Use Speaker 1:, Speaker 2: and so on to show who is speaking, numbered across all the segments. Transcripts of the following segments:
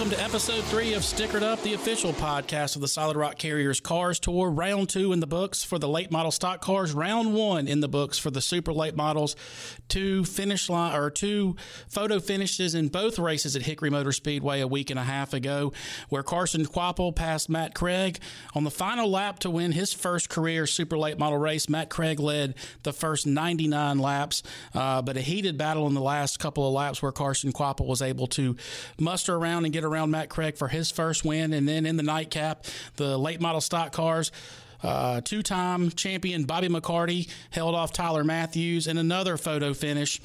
Speaker 1: Welcome to episode three of Stickered Up, the official podcast of the Solid Rock Carriers Cars Tour. Round two in the books for the late model stock cars. Round one in the books for the super late models. Two finish line or two photo finishes in both races at Hickory Motor Speedway a week and a half ago, where Carson Kvapil passed Matt Craig on the final lap to win his first career super late model race. Matt Craig led the first 99 laps, uh, but a heated battle in the last couple of laps where Carson Kvapil was able to muster around and get around Matt Craig for his first win. And then in the nightcap, the late model stock cars. Uh, two time champion Bobby McCarty held off Tyler Matthews in another photo finish.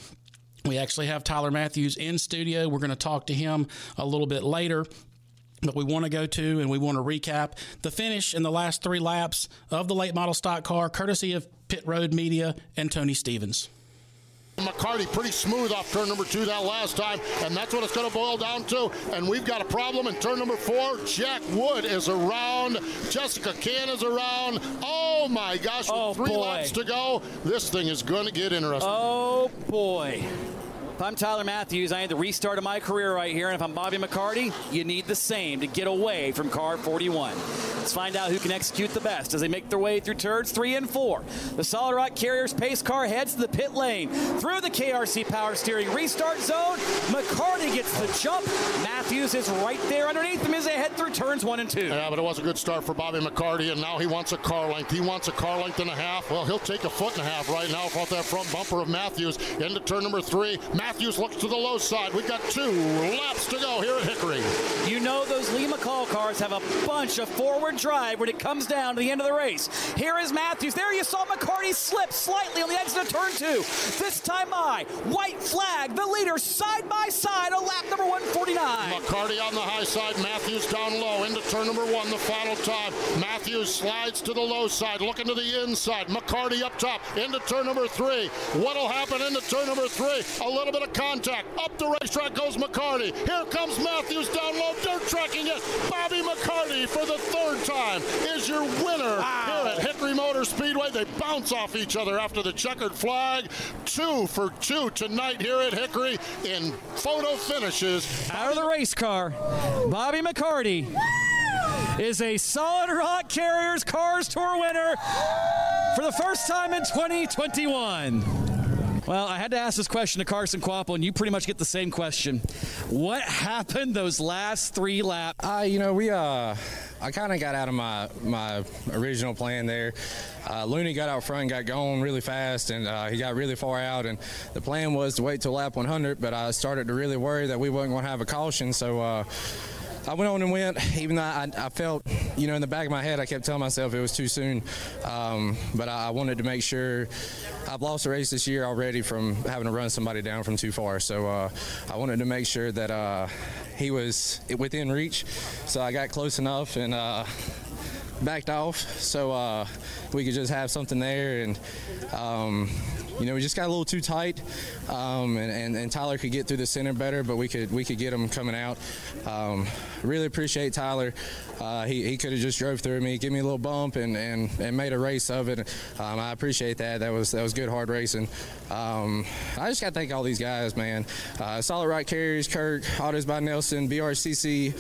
Speaker 1: We actually have Tyler Matthews in studio. We're going to talk to him a little bit later. But we want to go to and we want to recap the finish in the last three laps of the late model stock car, courtesy of Pit Road Media and Tony Stevens.
Speaker 2: McCarty pretty smooth off turn number two that last time, and that's what it's going to boil down to. And we've got a problem in turn number four. Jack Wood is around. Jessica Can is around. Oh my gosh, with
Speaker 3: Oh,
Speaker 2: three
Speaker 3: boy.
Speaker 2: laps to go, this thing is going to get interesting.
Speaker 3: Oh boy. If I'm Tyler Matthews, I need the restart of my career right here. And if I'm Bobby McCarty, you need the same to get away from car 41. Let's find out who can execute the best as they make their way through turns three and four. The Solid Rock Carriers pace car heads to the pit lane through the KRC power steering restart zone. McCarty gets the jump. Matthews is right there underneath him as they head through turns one and two.
Speaker 2: Yeah, but it was a good start for Bobby McCarty, and now he wants a car length. He wants a car length and a half. Well, he'll take a foot and a half right now off that front bumper of Matthews into turn number three. Matthews looks to the low side. We've got two laps to go here at Hickory.
Speaker 3: You know those Lee McCall cars have a bunch of forward drive when it comes down to the end of the race. Here is Matthews. There you saw McCarty slip slightly on the exit of turn two. This time by white flag, the leader side by side on lap number 149.
Speaker 2: McCarty on the high side, Matthews down low into turn number one, the final time. Matthews slides to the low side, looking to the inside. McCarty up top into turn number three. What'll happen into turn number three? A little bit of contact. Up the racetrack goes McCarty. Here comes Matthews down low, dirt tracking it. Bobby McCarty for the third time is your winner here at Hickory Motor Speedway. They bounce off each other after the checkered flag. Two for two tonight here at Hickory in photo finishes.
Speaker 3: Out of the race car, Bobby McCarty is a Solid Rock Carriers Cars Tour winner for the first time in 2021. Well, I had to ask this question to Carson Kvapil, and you pretty much get the same question. What happened those last three laps?
Speaker 4: Uh, you know, we uh, I kind of got out of my my original plan there. Uh, Looney got out front, and got going really fast, and uh, he got really far out. And the plan was to wait till lap 100, but I started to really worry that we wasn't going to have a caution. So. Uh, I went on and went, even though I, I felt, you know, in the back of my head, I kept telling myself it was too soon. Um, but I, I wanted to make sure I've lost a race this year already from having to run somebody down from too far. So uh, I wanted to make sure that uh, he was within reach. So I got close enough and uh, backed off so uh, we could just have something there. And, um, you know, we just got a little too tight, um, and, and, and Tyler could get through the center better, but we could we could get him coming out. Um, really appreciate Tyler. Uh, he he could have just drove through me, give me a little bump, and, and, and made a race of it. Um, I appreciate that. That was that was good hard racing. Um, I just got to thank all these guys, man. Uh, Solid Rock Carriers, Kirk, Autos by Nelson, BRCC,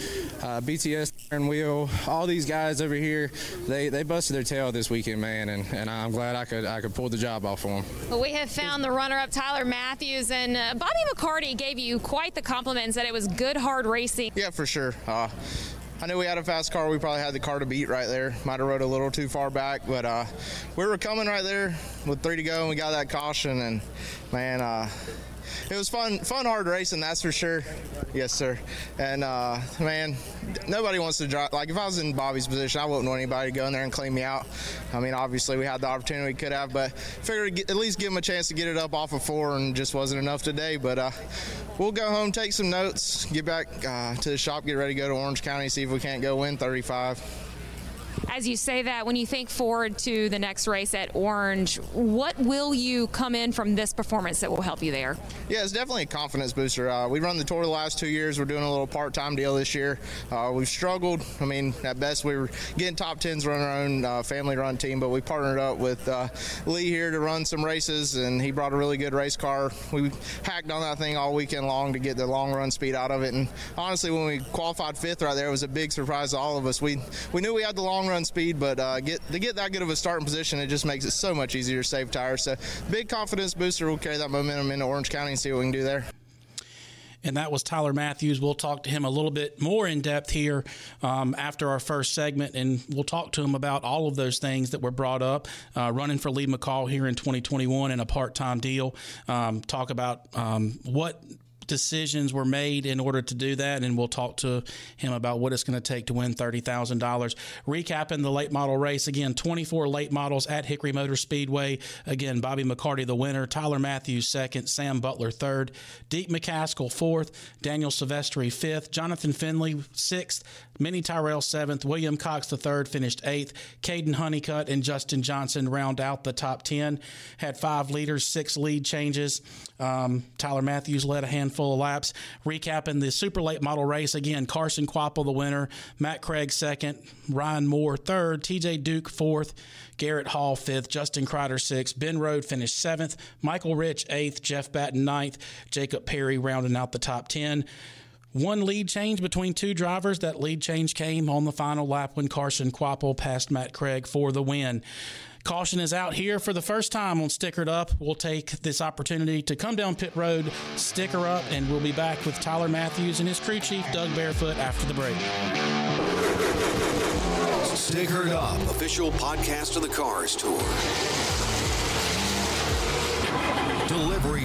Speaker 4: uh, BTS and Wheel, all these guys over here. They they busted their tail this weekend, man, and, and I'm glad I could I could pull the job off for them.
Speaker 5: Well, we have found the runner-up, Tyler Matthews, and uh, Bobby McCarty gave you quite the compliments that it was good, hard racing.
Speaker 6: Yeah, for sure. Uh, I knew we had a fast car. We probably had the car to beat right there. Might have rode a little too far back, but uh, we were coming right there with three to go, and we got that caution. And man, uh,
Speaker 7: it was fun, fun, hard racing, that's for sure. Yes, sir. And uh, man, nobody wants to drive. Like if I was in Bobby's position, I wouldn't want anybody to go in there and clean me out. I mean, obviously we had the opportunity we could have, but figured at least give him a chance to get it up off of four, and just wasn't enough today. But uh, we'll go home, take some notes, get back uh, to the shop, get ready to go to Orange County, see if we can't go win 35
Speaker 5: as you say that, when you think forward to the next race at Orange, what will you come in from this performance that will help you there?
Speaker 7: Yeah, it's definitely a confidence booster. Uh, we run the tour the last two years. We're doing a little part-time deal this year. Uh, we've struggled. I mean, at best, we were getting top tens running our own uh, family-run team, but we partnered up with uh, Lee here to run some races, and he brought a really good race car. We hacked on that thing all weekend long to get the long-run speed out of it. And honestly, when we qualified fifth right there, it was a big surprise to all of us. We we knew we had the long run speed, but uh, get to get that good of a starting position, it just makes it so much easier to save tires. So big confidence booster. We'll carry that momentum into Orange County and see what we can do there
Speaker 1: and that was Tyler Matthews. We'll talk to him a little bit more in depth here um, after our first segment, and we'll talk to him about all of those things that were brought up. Uh, running for Lee McCall here in 2021 in a part time deal. Um, talk about um, what decisions were made in order to do that, and we'll talk to him about what it's going to take to win thirty thousand dollars. Recapping the late model race again: twenty-four late models at Hickory Motor Speedway. Again, Bobby McCarty the winner, Tyler Matthews second, Sam Butler third, Deac McCaskill fourth, Daniel Silvestri fifth, Jonathan Finley sixth, Mini Tyrrell seventh, William Cox the third finished eighth, Kaden Honeycutt and Justin Johnson round out the top ten. Had five leaders, six lead changes. Um, Tyler Matthews led a handful of laps. Recapping the super late model race again: Carson Kvapil the winner, Matt Craig second, Ryan Moore third, T.J. Duke fourth, Garrett Hall fifth, Justin Kreider sixth, Ben Rode finished seventh, Michael Rich eighth, Jeff Batten ninth, Jacob Perry rounding out the top ten one lead change between two drivers. That lead change came on the final lap when Carson Kvapil passed Matt Craig for the win. Caution is out here for the first time on Stickered Up. We'll take this opportunity to come down pit road, sticker up, and we'll be back with Tyler Matthews and his crew chief, Doug Barefoot, after the break.
Speaker 8: Stickered Up, official podcast of the Cars Tour. Delivery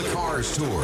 Speaker 8: Cars Tour.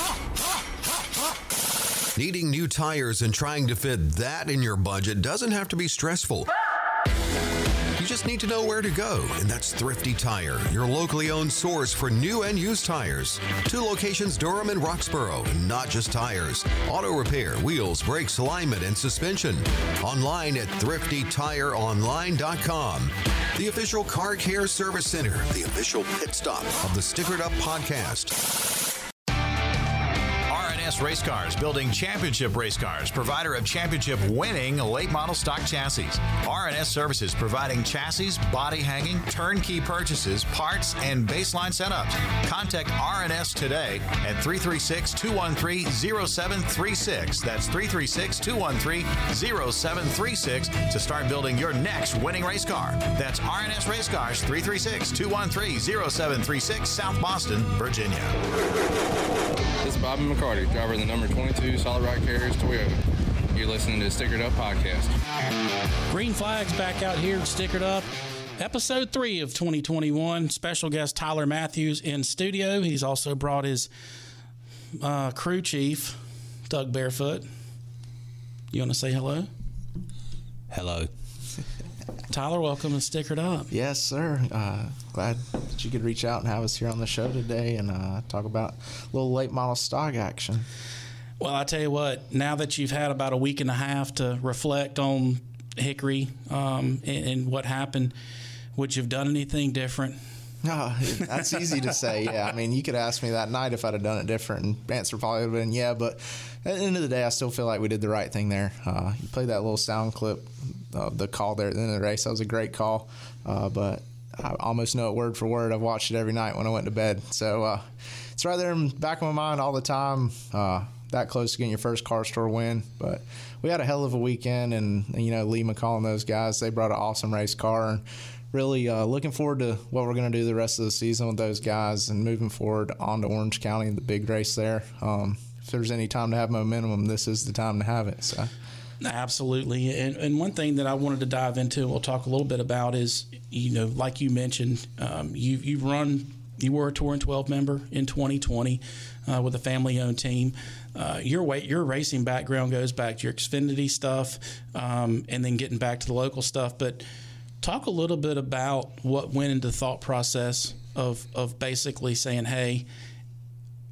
Speaker 8: Needing new tires and trying to fit that in your budget doesn't have to be stressful. You just need to know where to go, and that's Thrifty Tire, your locally owned source for new and used tires. Two locations, Durham and Roxboro, not just tires. Auto repair, wheels, brakes, alignment, and suspension. Online at thriftytireonline.com. The official car care service center, the official pit stop of the Stickered Up podcast. Race Cars, building championship race cars, provider of championship winning late model stock chassis. RNS Services, providing chassis, body hanging, turnkey purchases, parts, and baseline setups. Contact RNS today at 336 213 0736. That's 336 213 0736 to start building your next winning race car. That's RNS Race Cars 336 213 0736, South Boston, Virginia.
Speaker 4: This is Bobby McCarty, driver driver of the number 22 Solid Rock Carriers Toyota. You're listening to Stickered Up Podcast.
Speaker 1: Green Flags back out here, stickered up. Episode three of 2021. Special guest Tyler Matthews in studio. He's also brought his uh, crew chief, Doug Barefoot. You want to say hello?
Speaker 9: Hello.
Speaker 1: Tyler, welcome to Stickered Up.
Speaker 7: Yes, sir. Uh, glad that you could reach out and have us here on the show today and uh, talk about a little late model stock action.
Speaker 1: Well, I tell you what, now that you've had about a week and a half to reflect on Hickory um, and, and what happened, would you have done anything different?
Speaker 7: No, that's easy to say. Yeah, I mean, you could ask me that night if I'd have done it different, and answer probably would have been yeah. But at the end of the day, I still feel like we did the right thing there. Uh, you played that little sound clip of the call there at the end of the race. That was a great call, uh, but I almost know it word for word. I've watched it every night when I went to bed, so uh, it's right there in the back of my mind all the time. Uh, that close to getting your first Cars Tour win, but we had a hell of a weekend, and you know Lee McCall and those guys, they brought an awesome race car and really uh, looking forward to what we're going to do the rest of the season with those guys and moving forward on to Orange County, the big race there. Um, if there's any time to have momentum, this is the time to have it. So.
Speaker 1: Absolutely. And, and one thing that I wanted to dive into, we'll talk a little bit about is, you know, like you mentioned, um, you, you run, you were a Tour and 12 member in 2020 uh, with a family owned team. Uh, your weight, your racing background goes back to your Xfinity stuff um, and then getting back to the local stuff. But talk a little bit about what went into the thought process of, of basically saying, hey,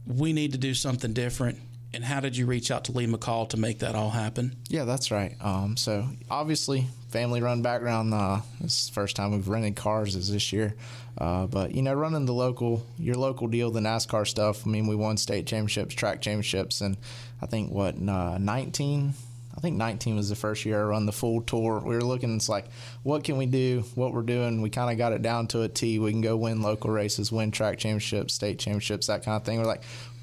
Speaker 1: we need to do something different and how did you reach out to Lee McCall to make that all happen?
Speaker 7: Yeah, that's right. Um, so obviously, family run background. Uh, this is the first time we've rented cars is this year. Uh, but you know, running the local, your local deal, the NASCAR stuff. I mean, we won state championships, track championships, and I think what uh, 19. I think 19 was the first year I run the full tour. We were looking, it's like, what can we do? What we're doing, we kind of got it down to a T. We can go win local races, win track championships, state championships, that kind of thing. We're like,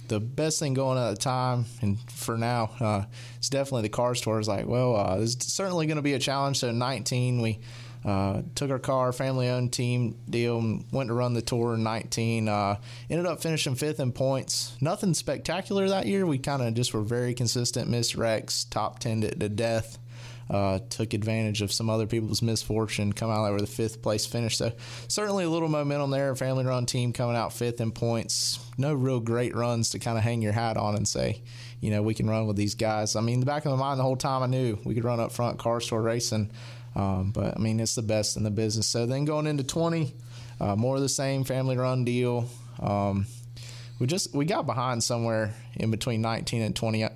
Speaker 7: the best thing going at the time and for now uh, it's definitely the car tour. Is like well uh, certainly going to be a challenge. So 19 we uh, took our car family owned team deal and went to run the tour in 19 uh, ended up finishing fifth in points. Nothing spectacular that year. We kind of just were very consistent missed wrecks top 10 to, to death uh, took advantage of some other people's misfortune, come out there with a fifth place finish. So certainly a little momentum there. Family run team coming out fifth in points. No real great runs to kind of hang your hat on and say, you know, we can run with these guys. I mean, the back of my mind the whole time I knew we could run up front Cars Tour racing. Um, but I mean, it's the best in the business. So then going into 20, uh, more of the same family run deal. Um, we just we got behind somewhere in between 19 and 20.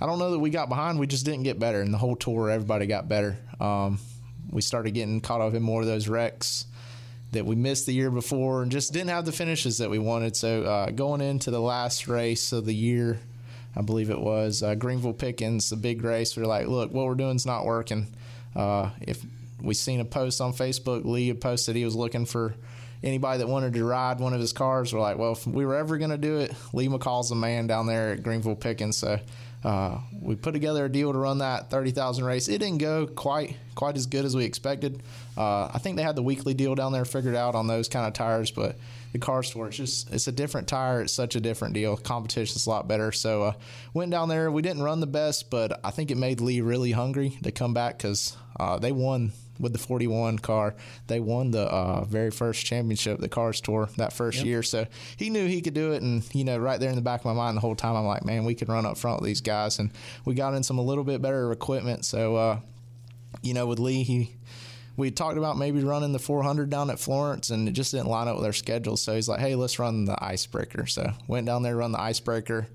Speaker 7: I don't know that we got behind. We just didn't get better. And the whole tour, everybody got better. Um, we started getting caught up in more of those wrecks that we missed the year before and just didn't have the finishes that we wanted. So uh, going into the last race of the year, I believe it was uh, Greenville Pickens, the big race. We are like, look, what we're doing is not working. Uh, if we seen a post on Facebook, Lee had posted he was looking for anybody that wanted to ride one of his cars. We're like, well, if we were ever going to do it, Lee McCall's the man down there at Greenville Pickens. So uh, we put together a deal to run that 30,000 race. It didn't go quite quite as good as we expected. Uh, I think they had the weekly deal down there figured out on those kind of tires, but the Cars Tour it's just it's a different tire. It's such a different deal. Competition's a lot better. So uh, went down there. We didn't run the best, but I think it made Lee really hungry to come back because uh, they won with the 41 car. They won the uh, very first championship, the Cars Tour, that first yep. year. So he knew he could do it. And, you know, right there in the back of my mind the whole time, I'm like, man, we could run up front with these guys. And we got in some a little bit better equipment. So, uh, you know, with Lee, he. We talked about maybe running the 400 down at Florence, and it just didn't line up with our schedule. So he's like, "Hey, let's run the icebreaker." So went down there, run the icebreaker,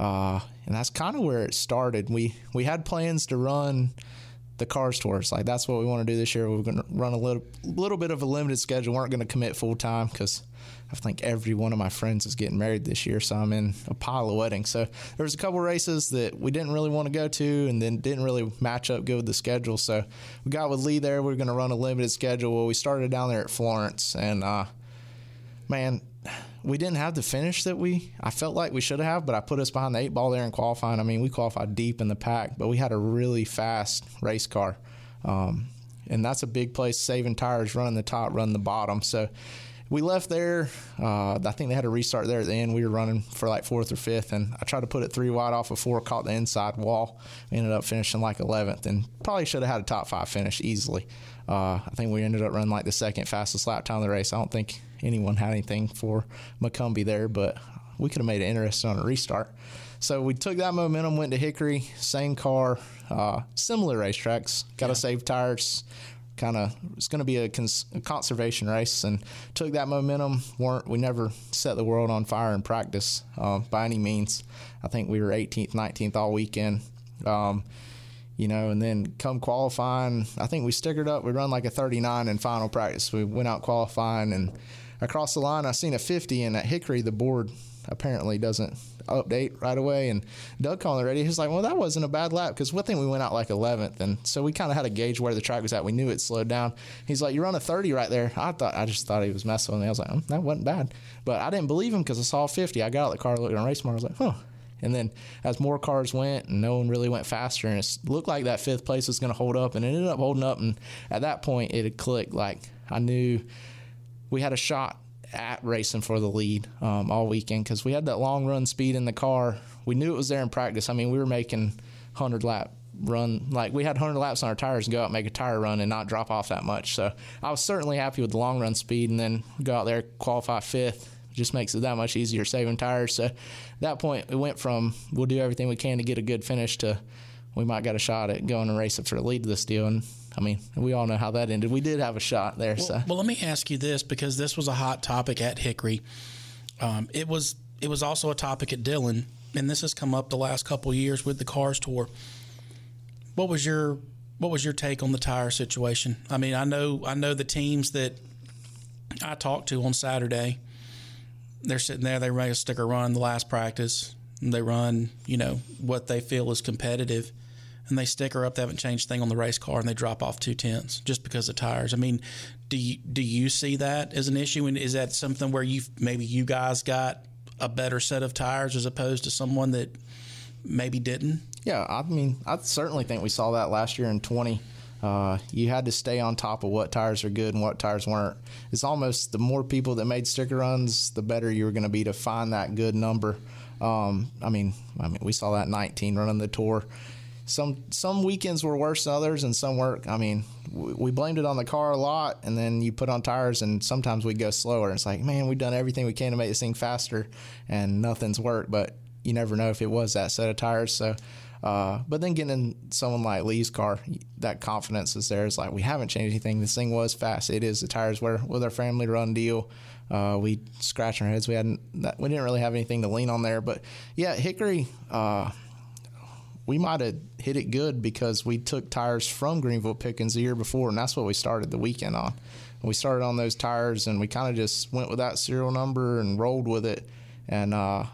Speaker 7: uh, and that's kind of where it started. We we had plans to run the cars tours. Like that's what we want to do this year. We're going to run a little little bit of a limited schedule. We aren't going to commit full time because I think every one of my friends is getting married this year, so I'm in a pile of weddings. So there was a couple races that we didn't really want to go to, and then didn't really match up good with the schedule. So we got with Lee there. We are going to run a limited schedule. Well, we started down there at Florence, and uh, man, we didn't have the finish that we I felt like we should have, but I put us behind the eight ball there in qualifying. I mean, we qualified deep in the pack, but we had a really fast race car. Um, and that's a big place saving tires, running the top, running the bottom. So we left there. Uh, I think they had a restart there at the end. We were running for like fourth or fifth, and I tried to put it three wide off of four, caught the inside wall. Ended up finishing like 11th, and probably should have had a top five finish easily. Uh, I think we ended up running like the second fastest lap time of the race. I don't think anyone had anything for McCumbee there, but we could have made it interesting on a restart. So we took that momentum, went to Hickory, same car, uh, similar racetracks. Got to yeah. save tires. Kind of, it's going to be a, cons- a, conservation race, and took that momentum. weren't We never set the world on fire in practice uh, by any means. I think we were 18th, 19th all weekend. Um, you know, and then come qualifying, I think we stickered up. We run like a 39 in final practice. We went out qualifying and across the line, I seen a 50, and at Hickory, the board apparently doesn't update right away. And Doug calling the radio, he's like, well, that wasn't a bad lap because one thing we went out like 11th. And so we kind of had a gauge where the track was at. We knew it slowed down. He's like, you run a 30 right there. I thought, I just thought he was messing with me. I was like, oh, that wasn't bad. But I didn't believe him because I saw 50. I got out the car, looked on race mark. I was like, oh. And then as more cars went and no one really went faster, and it looked like that fifth place was going to hold up, and it ended up holding up. And at that point, it had clicked. Like I knew we had a shot at racing for the lead um, all weekend because we had that long run speed in the car. We knew it was there in practice. I mean, we were making 100 lap run like we had 100 laps on our tires and go out and make a tire run and not drop off that much. So I was certainly happy with the long run speed and then go out there qualify fifth. Just makes it that much easier saving tires. So at that point, we went from we'll do everything we can to get a good finish to we might got a shot at going and racing for the lead of this deal. And I mean, we all know how that ended. We did have a shot there.
Speaker 1: Well,
Speaker 7: so,
Speaker 1: well let me ask you this because this was a hot topic at Hickory. Um, it was it was also a topic at Dillon, and this has come up the last couple years with the Cars Tour. What was your what was your take on the tire situation? I mean, I know I know the teams that I talked to on Saturday. They're sitting there. They run a sticker run the last practice. They run, you know, what they feel is competitive and they sticker up. They haven't changed thing on the race car, and they drop off two tenths just because of tires. I mean, do you do you see that as an issue? And is that something where you maybe you guys got a better set of tires as opposed to someone that maybe didn't?
Speaker 7: Yeah, I mean, I certainly think we saw that last year in twenty. Uh, you had to stay on top of what tires are good and what tires weren't. It's almost the more people that made sticker runs, the better you were going to be to find that good number. Um, I mean, I mean, we saw that 19 running the tour some some weekends were worse than others, and some were. I mean, we, blamed it on the car a lot, and then you put on tires, and sometimes we go slower. It's like, man, we've done everything we can to make this thing faster, and nothing's worked. But you never know if it was that set of tires. So, uh, but then getting in someone like Lee's car, that confidence is there. It's like we haven't changed anything. This thing was fast. It is. The tires were with our family run deal. Uh, we scratch our heads. We hadn't. We didn't really have anything to lean on there. But yeah, Hickory. Uh, we might have hit it good because we took tires from Greenville Pickens the year before, and that's what we started the weekend on. We started on those tires, and we kind of just went with that serial number and rolled with it. And uh,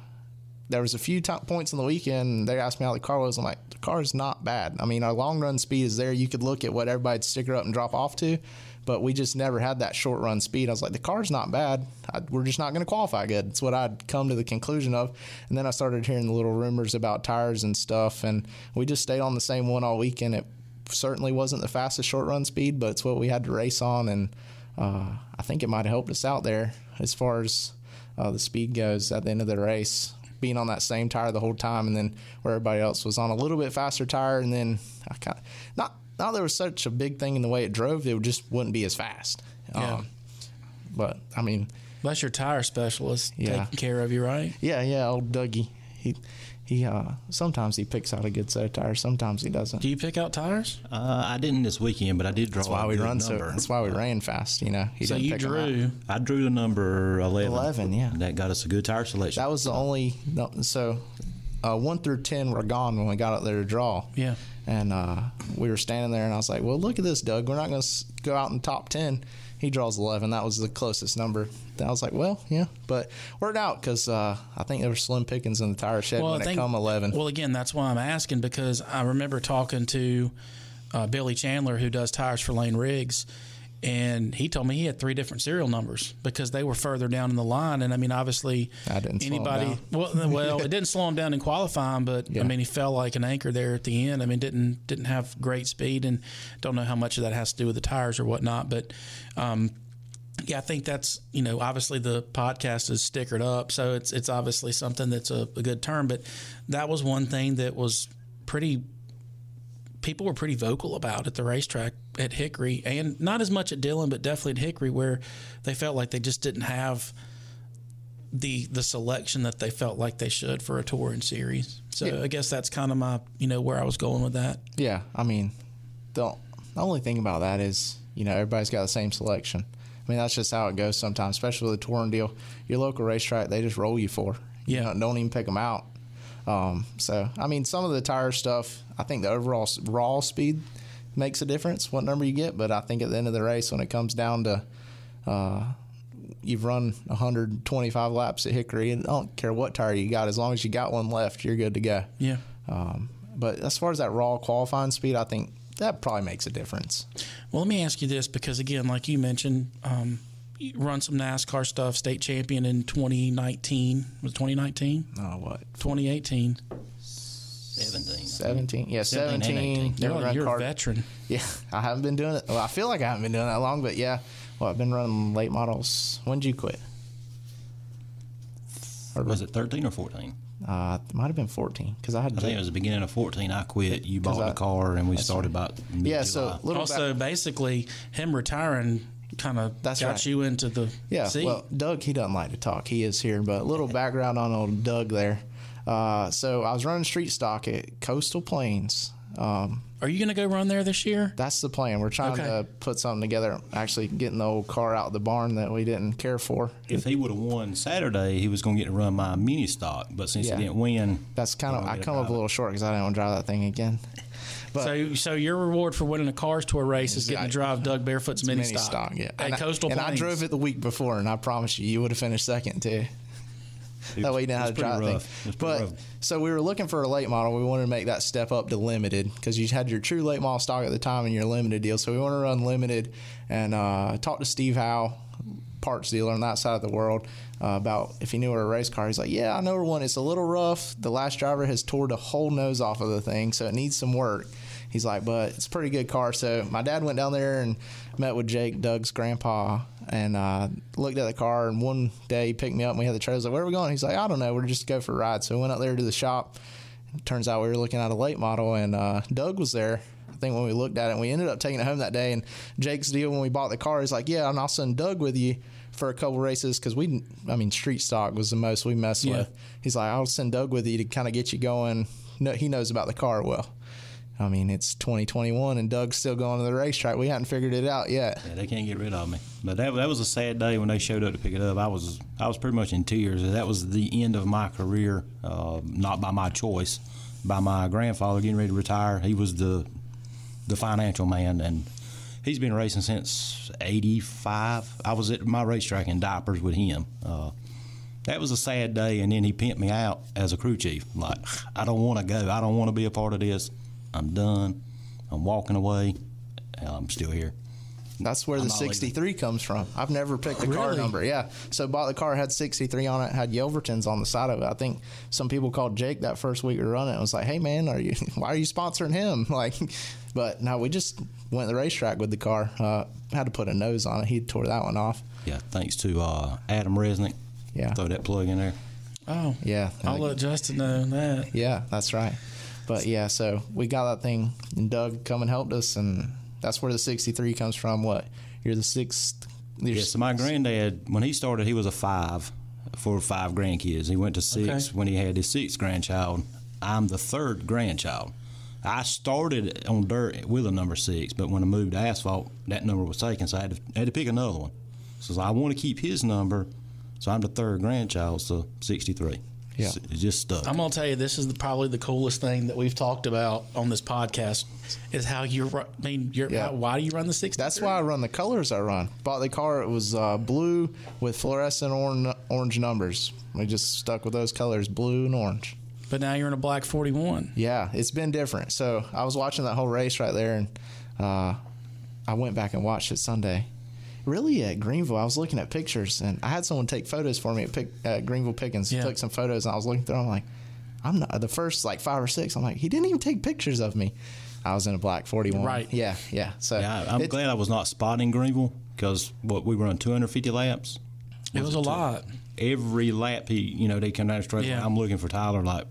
Speaker 7: there was a few t- points in the weekend. They asked me how the car was. I'm like, the car is not bad. I mean, our long run speed is there. You could look at what everybody'd sticker up and drop off to, but we just never had that short run speed. I was like, the car's not bad. I, we're just not going to qualify good. It's what I'd come to the conclusion of. And then I started hearing the little rumors about tires and stuff, and we just stayed on the same one all weekend. It certainly wasn't the fastest short run speed, but it's what we had to race on, and uh, I think it might have helped us out there as far as uh, the speed goes at the end of the race. Being on that same tire the whole time, and then where everybody else was on a little bit faster tire, and then I kind of not not there was such a big thing in the way it drove, it just wouldn't be as fast. Yeah. Um, but I mean,
Speaker 1: that's your tire specialist yeah. taking care of you, right?
Speaker 7: Yeah, yeah. Old Dougie, he he uh, sometimes he picks out a good set of tires. Sometimes he doesn't.
Speaker 1: Do you pick out tires?
Speaker 9: Uh, I didn't this weekend, but I did draw.
Speaker 7: That's why we run
Speaker 9: number.
Speaker 7: so. That's why we ran fast. You know.
Speaker 1: He so you drew.
Speaker 9: I drew the number eleven.
Speaker 7: Eleven, yeah.
Speaker 9: That got us a good tire selection.
Speaker 7: That was the only. No, so uh, one through ten were gone when we got up there to draw.
Speaker 1: Yeah.
Speaker 7: And uh, we were standing there, and I was like, "Well, look at this, Doug. We're not going to go out in the top ten. He draws eleven. That was the closest number. I was like, "Well, yeah," but worked out because uh, I think there were slim pickings in the tire shed well, when think, it come eleven.
Speaker 1: Well, again, that's why I'm asking because I remember talking to uh, Billy Chandler, who does tires for Layne Riggs and he told me he had three different serial numbers because they were further down in the line. And I mean, obviously,
Speaker 7: I didn't
Speaker 1: anybody. Well, well, it didn't slow him down in qualifying, but yeah. I mean, he fell like an anchor there at the end. I mean, didn't didn't have great speed, and don't know how much of that has to do with the tires or whatnot. But um, yeah, I think that's you know obviously the podcast is stickered up, so it's it's obviously something that's a, a good term. But that was one thing that was pretty. People were pretty vocal about at the racetrack at Hickory, and not as much at Dillon, but definitely at Hickory, where they felt like they just didn't have the the selection that they felt like they should for a touring series. So
Speaker 7: Yeah.
Speaker 1: I guess that's kind of my you know where I was going with that.
Speaker 7: Yeah, I mean, the, the only thing about that is, you know, everybody's got the same selection. I mean, that's just how it goes sometimes, especially with the touring deal. Your local racetrack, they just roll you for. You
Speaker 1: Yeah.
Speaker 7: know, don't even pick them out. Um, so, I mean, some of the tire stuff, I think the overall raw speed makes a difference, what number you get. But I think at the end of the race, when it comes down to uh, you've run 125 laps at Hickory, and I don't care what tire you got, as long as you got one left, you're good to go.
Speaker 1: Yeah.
Speaker 7: Um, but as far as that raw qualifying speed, I think that probably makes a difference.
Speaker 1: Well, let me ask you this because, again, like you mentioned, um, run some NASCAR stuff, state champion in 2019. Was it 2019?
Speaker 7: Oh, what?
Speaker 1: 2018.
Speaker 9: 17.
Speaker 7: 17. Yeah,
Speaker 9: 17
Speaker 7: 17.
Speaker 1: You're,
Speaker 7: Never run
Speaker 1: you're a veteran.
Speaker 7: Yeah, I haven't been doing it. Well, I feel like I haven't been doing that long, but yeah. Well, I've been running late models. When did you quit? Or
Speaker 9: Was it 13 or 14?
Speaker 7: Uh, it might have been 14 because I had.
Speaker 9: I think it was the beginning of 14. I quit. You bought
Speaker 7: I-
Speaker 9: the car, and we started about
Speaker 7: yeah. So little
Speaker 1: Also,
Speaker 7: back-
Speaker 1: basically, him retiring kind of
Speaker 7: That's
Speaker 1: got
Speaker 7: right.
Speaker 1: you into the
Speaker 7: Yeah,
Speaker 1: seat.
Speaker 7: well, Doug, he doesn't like to talk. He is here, but a little background on old Doug there. Uh, so I was running street stock at Coastal Plains. Um,
Speaker 1: Are you going to go run there this year?
Speaker 7: that's the plan. We're trying
Speaker 1: Okay.
Speaker 7: to put something together. Actually, getting the old car out of the barn that we didn't care for.
Speaker 9: If he would have won Saturday, he was going to get to run my mini stock. But since
Speaker 7: Yeah.
Speaker 9: he didn't win,
Speaker 7: That's kind of.
Speaker 9: I'll
Speaker 7: I
Speaker 9: get
Speaker 7: come up
Speaker 9: drive
Speaker 7: a little short because I didn't want to drive that thing again. But
Speaker 1: so, so your reward for winning a cars tour race is getting to drive Doug Barefoot's mini,
Speaker 7: mini
Speaker 1: stock,
Speaker 7: stock, yeah.
Speaker 1: at
Speaker 7: and
Speaker 1: Coastal
Speaker 7: I, and
Speaker 1: Plains.
Speaker 7: I drove it the week before, and I promise you, you would have finished second too.
Speaker 9: it
Speaker 7: That way you know how to drive the thing.
Speaker 9: It was pretty
Speaker 7: But
Speaker 9: rough.
Speaker 7: so we were looking for a late model. We wanted to make that step up to limited because you had your true late model stock at the time and your limited deal. So we want to run limited and uh, talk to Steve Howe, parts dealer on that side of the world, uh, about if he knew where a race car. He's like, yeah, I know where one. It's a little rough. The last driver has tore the whole nose off of the thing, so it needs some work. He's like, but it's a pretty good car. So my dad went down there and met with Jake, Doug's grandpa, and uh, looked at the car. And one day he picked me up and we had the trailer. I was like, where are we going? He's like, I don't know. We're just go for a ride. So we went up there to the shop. Turns out we were looking at a late model, and uh, Doug was there. I think when we looked at it, and we ended up taking it home that day. And Jake's deal when we bought the car, he's like, "Yeah, and I'll send Doug with you for a couple races because we, I mean, street stock was the most we messed
Speaker 1: Yeah.
Speaker 7: with." He's like, "I'll send Doug with you to kind of get you going." No, he knows about the car well. I mean, it's 2021, and Doug's still going to the racetrack. We hadn't figured it out yet.
Speaker 9: Yeah, they can't get rid of me. But that, that was a sad day when they showed up to pick it up. I was I was pretty much in tears. That was the end of my career, uh, not by my choice, by my grandfather getting ready to retire. He was the the financial man, and he's been racing since '85. I was at my racetrack in diapers with him. Uh, that was a sad day, and then he pimped me out as a crew chief. Like, I don't want to go. I don't want to be a part of this. I'm done. I'm walking away. I'm still here.
Speaker 7: That's where the
Speaker 9: I'm not leaving.
Speaker 7: 63 comes from. I've never picked the car number. Yeah. So bought the car, had 63 on it, had Yelverton's on the side of it. I think some people called Jake that first week we were running. It was like, hey man, are you why are you sponsoring him? Like, but no, we just went to the racetrack with the car. Uh, had to put a nose on it. He tore that one off.
Speaker 9: Yeah, thanks to uh, Adam Resnick.
Speaker 7: Yeah.
Speaker 9: Throw that plug in there.
Speaker 1: oh,
Speaker 7: Yeah.
Speaker 1: I'll let Justin know that.
Speaker 7: Yeah, that's right. But yeah, so we got that thing, and Doug come and helped us, and that's where the 63 comes from. What? You're the sixth. You're
Speaker 9: Yeah, so my granddad, when he started, he was a five for five grandkids. He went to six
Speaker 1: Okay.
Speaker 9: when he had his sixth grandchild. I'm the third grandchild. I started on dirt with a number six, but when I moved to asphalt, that number was taken, so I had to, had to pick another one. So I want to keep his number, so I'm the third grandchild, so 63.
Speaker 7: Yeah.
Speaker 9: It's- It just stuck.
Speaker 1: I'm gonna tell you, this is the, probably the coolest thing that we've talked about on this podcast is how you're. I mean, you're.
Speaker 7: Yeah.
Speaker 1: How, why do you run the 60?
Speaker 7: That's why I run the colors I run. Bought the car, it was uh, blue with fluorescent orange, orange numbers. We just stuck with those colors, blue and orange.
Speaker 1: But now you're in a black 41.
Speaker 7: Yeah, it's been different. So I was watching that whole race right there, and uh, I went back and watched it Sunday. Really, at Greenville, I was looking at pictures, and I had someone take photos for me at, Pick, at Greenville Pickens.
Speaker 1: Yeah.
Speaker 7: Took some photos, and I was looking through. I'm like, I'm not the first like five or six. I'm like, he didn't even take pictures of me. I was in a black 41.
Speaker 1: Right.
Speaker 7: Yeah, yeah. So
Speaker 9: Yeah, I, I'm
Speaker 7: it-
Speaker 9: glad I was not spotting Greenville because what we run 250 laps.
Speaker 1: It was a lot.
Speaker 9: Every lap he, you know, they come down the straight.
Speaker 1: Yeah.
Speaker 9: I'm looking for Tyler. Like,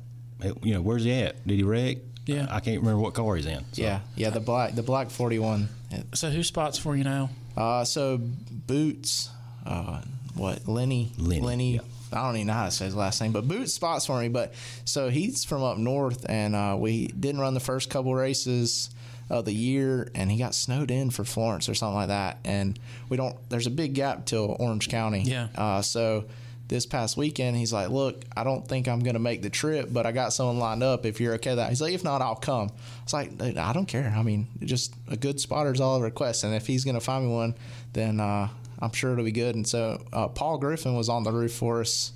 Speaker 9: you know, where's he at? Did he wreck?
Speaker 1: Yeah.
Speaker 9: I can't remember what car he's in. So,
Speaker 7: Yeah, yeah. The black, the black 41.
Speaker 1: So who spots for you now?
Speaker 7: Uh, so Boots, uh, what Lenny,
Speaker 9: Lenny, yeah.
Speaker 7: I don't even know how to say his last name, but Boots spots for me. But so he's from up north, and uh, we didn't run the first couple races of the year, and he got snowed in for Florence or something like that. And we don't. There's a big gap till Orange County.
Speaker 1: Yeah.
Speaker 7: Uh, so this past weekend, he's like, "Look, I don't think I'm going to make the trip, but I got someone lined up. If you're okay with that, he's like, if not, I'll come." It's like, I don't care. I mean, just a good spotter is all I request, and if he's going to find me one, then uh, I'm sure it'll be good. And so uh, Paul Griffin was on the roof for us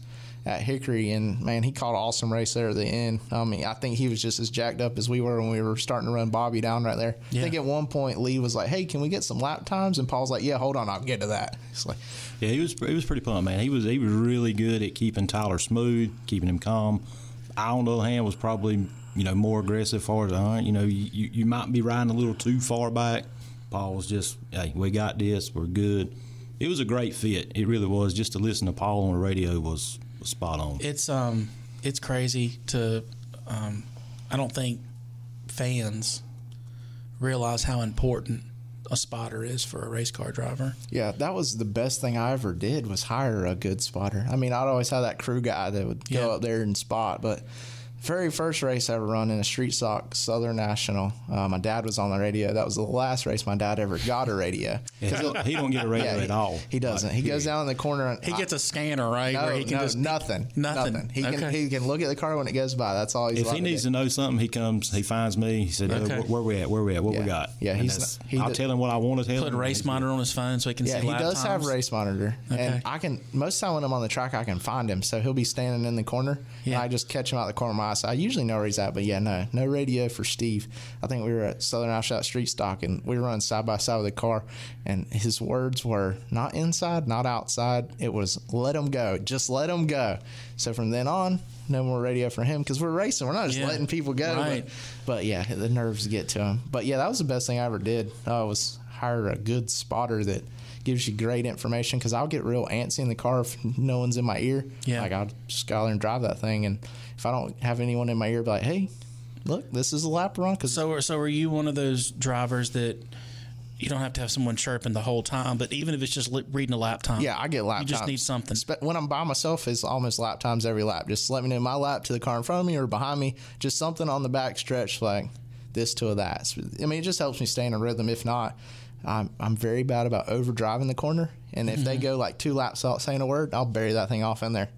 Speaker 7: at Hickory, and man, he caught an awesome race there at the end. I mean, I think he was just as jacked up as we were when we were starting to run Bobby down right there.
Speaker 1: Yeah.
Speaker 7: I think at one point Lee was like, "Hey, can we get some lap times?" And Paul's like, "Yeah, hold on, I'll get to that." It's like,
Speaker 9: Yeah, he was he was pretty pumped, man. He was he was really good at keeping Tyler smooth, keeping him calm. I, on the other hand, was probably you know more aggressive far as the hunt. You know, you, you, might be riding a little too far back. Paul was just, hey, we got this, we're good. It was a great fit. It really was. Just to listen to Paul on the radio was spot on.
Speaker 1: It's um, it's crazy to, um, I don't think fans realize how important a spotter is for a race car driver.
Speaker 7: Yeah, that was the best thing I ever did was hire a good spotter. I mean, I'd always have that crew guy that would go
Speaker 1: Yeah.
Speaker 7: up there and spot, but very first race I ever run in a street stock Southern National, uh, my dad was on the radio. That was the last race my dad ever got a radio.
Speaker 9: Yeah, he, don't, get a radio
Speaker 7: Yeah,
Speaker 9: at all.
Speaker 7: He doesn't.
Speaker 9: Like,
Speaker 7: he goes down in the corner. And
Speaker 1: He gets a scanner, right?
Speaker 7: no,
Speaker 1: where he can
Speaker 7: no,
Speaker 1: just
Speaker 7: nothing,
Speaker 1: Nothing.
Speaker 7: He can he can look at the car when it goes by. That's all he's.
Speaker 9: If
Speaker 7: allowed
Speaker 9: he needs
Speaker 7: do.
Speaker 9: to know something, he comes. He finds me. He said, "Oh,
Speaker 1: Okay.
Speaker 9: where, where we at? Where we at? What
Speaker 7: Yeah.
Speaker 9: we got?"
Speaker 7: Yeah,
Speaker 9: And
Speaker 7: he's not- he
Speaker 9: I'll
Speaker 7: d-
Speaker 9: tell him what I want to tell him.
Speaker 1: put
Speaker 9: him.
Speaker 1: a race monitor on his phone so he can
Speaker 7: Yeah,
Speaker 1: see
Speaker 7: he
Speaker 1: lap
Speaker 7: does have
Speaker 1: times.
Speaker 7: race monitor,
Speaker 1: Okay.
Speaker 7: and I can most of the time when I'm on the track, I can find him. So he'll be standing in the corner,
Speaker 1: Yeah.
Speaker 7: and I just catch him out the corner of my I usually know where he's at. But yeah, no, no radio for Steve. I think we were at Southern National Street Stock, and we were running side by side with the car, and his words were not inside, not outside. It was let him go, just let him go. So from then on, no more radio for him because we're racing. We're not just
Speaker 1: Yeah.
Speaker 7: letting people go.
Speaker 1: Right.
Speaker 7: But, but yeah, the nerves get to him. But yeah, that was the best thing I ever did. I was hire a good spotter that gives you great information because I'll get real antsy in the car if no one's in my ear.
Speaker 1: Yeah.
Speaker 7: Like I'll just go out there and drive that thing, and if I don't have anyone in my ear, be like, hey, look, this is a lap run because
Speaker 1: So, so are you one of those drivers that you don't have to have someone chirping the whole time, but even if it's just li- reading a lap time?
Speaker 7: Yeah, I get lap time.
Speaker 1: You just
Speaker 7: times.
Speaker 1: need something.
Speaker 7: When I'm by myself, it's almost lap times every lap. Just let me know my lap to the car in front of me or behind me. Just something on the back stretch like this to a that. I mean, it just helps me stay in a rhythm. If not, I'm, I'm very bad about overdriving the corner. And if they
Speaker 1: Mm-hmm.
Speaker 7: go like two laps without saying a word, I'll bury that thing off in there.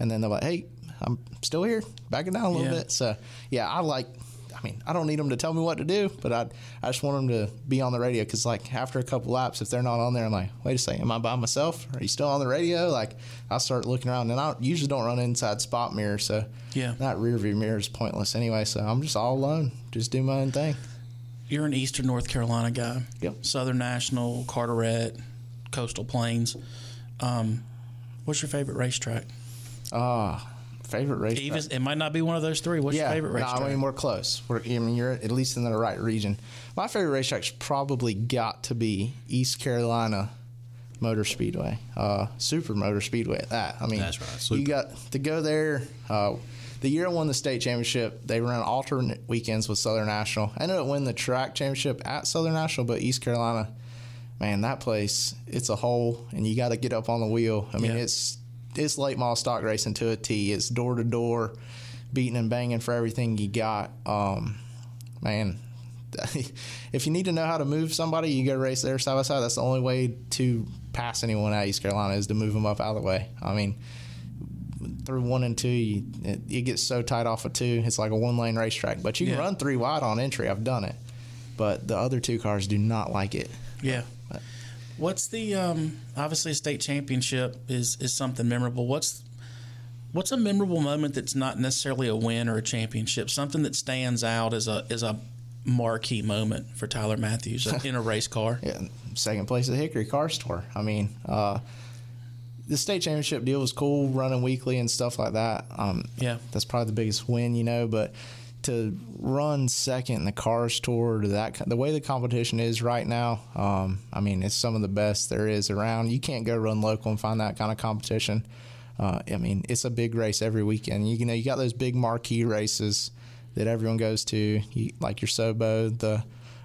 Speaker 7: And then they're like, hey, I'm still here. Back it down a little
Speaker 1: Yeah.
Speaker 7: bit. So, yeah, I like. I mean, I don't need them to tell me what to do, but I I just want them to be on the radio because, like, after a couple laps, if they're not on there, I'm like, wait a second, am I by myself? Are you still on the radio? Like, I start looking around, and I usually don't run inside spot mirror, so
Speaker 1: Yeah.
Speaker 7: that rear view mirror is pointless anyway. So I'm just all alone, just do my own thing.
Speaker 1: You're an Eastern North Carolina guy.
Speaker 7: Yep.
Speaker 1: Southern National, Carteret, Coastal Plains. Um, what's your favorite racetrack?
Speaker 7: Ah, favorite race.
Speaker 1: Even it might not be one of those three. What's
Speaker 7: yeah,
Speaker 1: your favorite
Speaker 7: no,
Speaker 1: racetrack?
Speaker 7: I mean we're close. We're, I mean you're at least in the right region. My favorite racetrack's probably got to be East Carolina Motor Speedway, uh, Super Motor Speedway. At that, I mean,
Speaker 9: That's right,
Speaker 7: You got to go there. Uh, the year I won the state championship, they ran alternate weekends with Southern National. I ended up winning the track championship at Southern National, but East Carolina, man, that place, it's a hole, and you got to get up on the wheel. I mean,
Speaker 1: Yeah.
Speaker 7: it's it's late model stock racing to a T. It's door to door, beating and banging for everything you got. Um, man, if you need to know how to move somebody, you go race there side by side. That's the only way to pass anyone at East Carolina is to move them up out of the way. I mean, through one and two, you, it, it gets so tight off of two. It's like a one lane racetrack, but you can
Speaker 1: Yeah.
Speaker 7: run three wide on entry. I've done it, but the other two cars do not like it.
Speaker 1: yeah. What's the um, obviously a state championship is is something memorable. What's what's a memorable moment that's not necessarily a win or a championship? Something that stands out as a as a marquee moment for Tyler Matthews in a race car.
Speaker 7: Yeah, second place at Hickory Cars Tour. I mean, uh, the state championship deal was cool, running weekly and stuff like that. Um,
Speaker 1: Yeah.
Speaker 7: that's probably the biggest win, you know. But to run second in the cars tour to that the way the competition is right now um, i mean it's some of the best there is around you can't go run local and find that kind of competition uh, i mean it's a big race every weekend you, you know you got those big marquee races that everyone goes to you, like your sobo the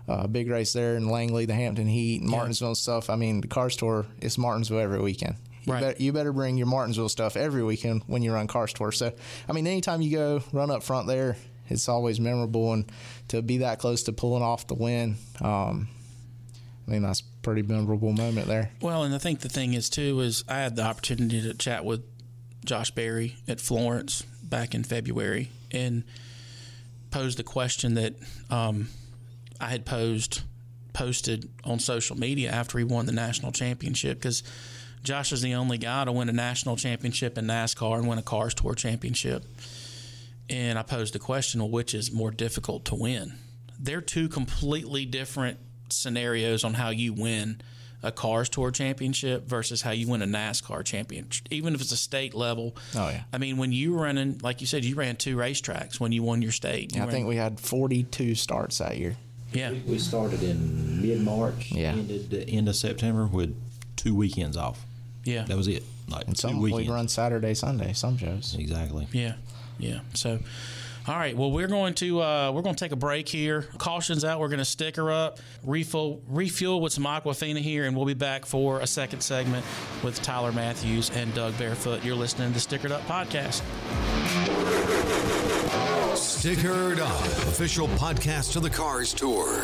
Speaker 7: uh, big race there in langley the hampton heat and martinsville and stuff i mean the cars tour it's martinsville every weekend you,
Speaker 1: Right.
Speaker 7: better, you better bring your Martinsville stuff every weekend when you run Cars Tour. So, I mean, anytime you go run up front there, it's always memorable. And to be that close to pulling off the win, um, I mean, that's a pretty memorable moment there.
Speaker 1: Well, and I think the thing is too is I had the opportunity to chat with Josh Berry at Florence back in February and posed the question that um, I had posed posted on social media after he won the national championship because Josh is the only guy to win a national championship in NASCAR and win a Cars Tour championship. And I posed the question, well, which is more difficult to win? They're two completely different scenarios on how you win a Cars Tour championship versus how you win a NASCAR championship, even if it's a state level.
Speaker 7: Oh, yeah.
Speaker 1: I mean, when you were running, like you said, you ran two racetracks when you won your state. You
Speaker 7: I
Speaker 1: ran-
Speaker 7: think we had 42 starts that year.
Speaker 1: yeah.
Speaker 9: We started in mid March,
Speaker 7: Yeah.
Speaker 9: ended the end of September with two weekends off.
Speaker 1: Yeah.
Speaker 9: That was it. Like
Speaker 7: And some we
Speaker 9: weekends.
Speaker 7: run Saturday, Sunday, some shows.
Speaker 9: Exactly.
Speaker 1: Yeah, yeah. So, all right. Well, we're going to uh, we're going to take a break here. Cautions out. We're going to stick her up, refuel refuel with some Aquafina here, and we'll be back for a second segment with Tyler Matthews and Doug Barefoot. You're listening to the Stickered Up podcast.
Speaker 10: Stickered Up, official podcast of the Cars Tour.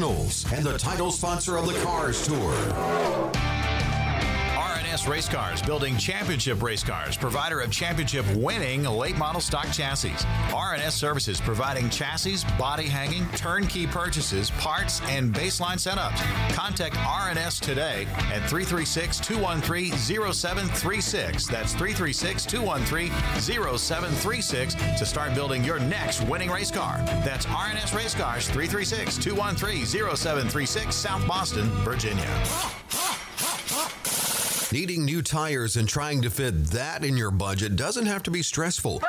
Speaker 10: and the title sponsor of the Cars Tour.
Speaker 8: RNS Race Cars, building championship race cars, provider of championship winning late model stock chassis. RNS Services, providing chassis, body hanging, turnkey purchases, parts, and baseline setups. Contact RNS today at 336 213 0736. That's 336 213 0736 to start building your next winning race car. That's RNS Race Cars, 336 213 0736, South Boston, Virginia.
Speaker 10: Needing new tires and trying to fit that in your budget doesn't have to be stressful.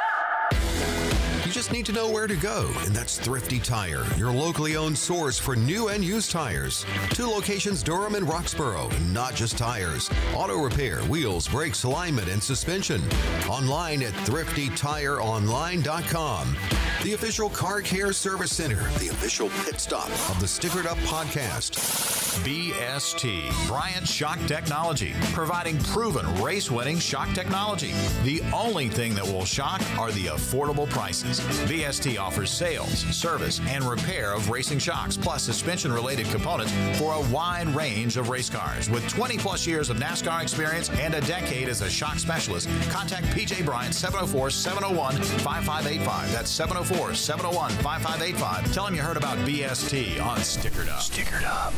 Speaker 10: Just need to know where to go, and that's Thrifty Tire, your locally owned source for new and used tires. Two locations, Durham and Roxboro, and not just tires. Auto repair, wheels, brakes, alignment, and suspension. Online at thriftytireonline.com. The official car care service center, the official pit stop of the Stickered Up podcast.
Speaker 8: BST, Bryant Shock Technology, providing proven race winning shock technology. The only thing that will shock are the affordable prices. BST offers sales, service, and repair of racing shocks, plus suspension related components for a wide range of race cars. With 20 plus years of NASCAR experience and a decade as a shock specialist, contact PJ Bryant 704 701 5585. That's 704 701 5585. Tell him you heard about BST on Stickered Up. Stickered Up.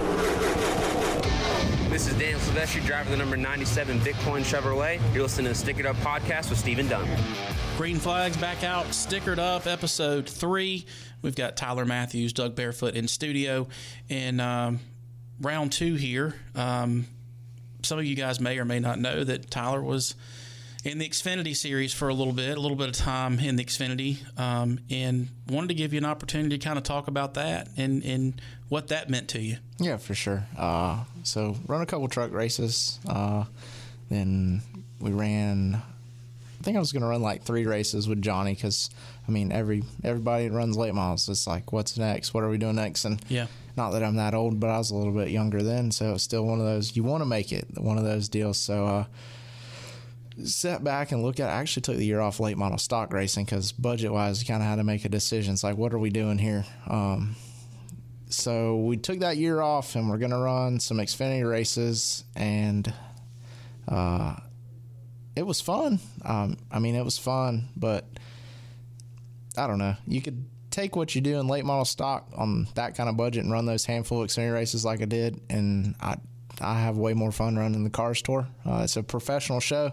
Speaker 11: This is Daniel Silvestri, driver of the number 97 Bitcoin Chevrolet. You're listening to the Stickered Up podcast with Stephen Dunn.
Speaker 1: Green flags back out, stickered up, episode three. We've got Tyler Matthews, Doug Barefoot in studio, and um, round two here. Um, some of you guys may or may not know that Tyler was in the Xfinity series for a little bit, a little bit of time in the Xfinity, um, and wanted to give you an opportunity to kind of talk about that and and what that meant to you.
Speaker 7: Yeah, for sure. Uh, so run a couple truck races. Uh, then we ran think I was going to run like three races with Johnny because I mean every everybody runs late models. It's like what's next? What are we doing next? And
Speaker 1: Yeah.
Speaker 7: not that I'm that old, but I was a little bit younger then, so it's still one of those you want to make it, one of those deals. So uh, sat back and look at. I actually took the year off late model stock racing because budget wise, you kind of had to make a decision. It's like, what are we doing here? Um, so we took that year off and we're gonna run some Xfinity races and uh, it was fun. Um, I mean, it was fun, but I don't know. You could take what you do in late model stock on that kind of budget and run those handful of Xfinity races like I did, and I I have way more fun running the Cars Tour. Uh, it's a professional show,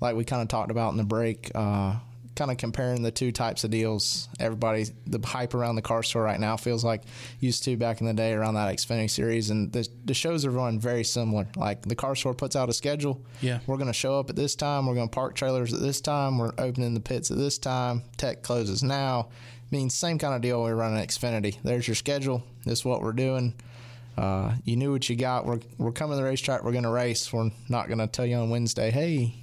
Speaker 7: like we kind of talked about in the break. Uh, kind of comparing the two types of deals. Everybody, the hype around the Cars Tour right now feels like used to back in the day around that Xfinity series, and the, the shows are running very similar. Like the Cars Tour puts out a schedule.
Speaker 1: Yeah.
Speaker 7: We're going to show up at this time. We're going to park trailers at this time. We're opening the pits at this time. Tech closes now. means same kind of deal we run at Xfinity. There's your schedule. This is what we're doing. Uh, you knew what you got. We're, we're coming to the racetrack. We're going to race. We're not going to tell you on Wednesday, hey,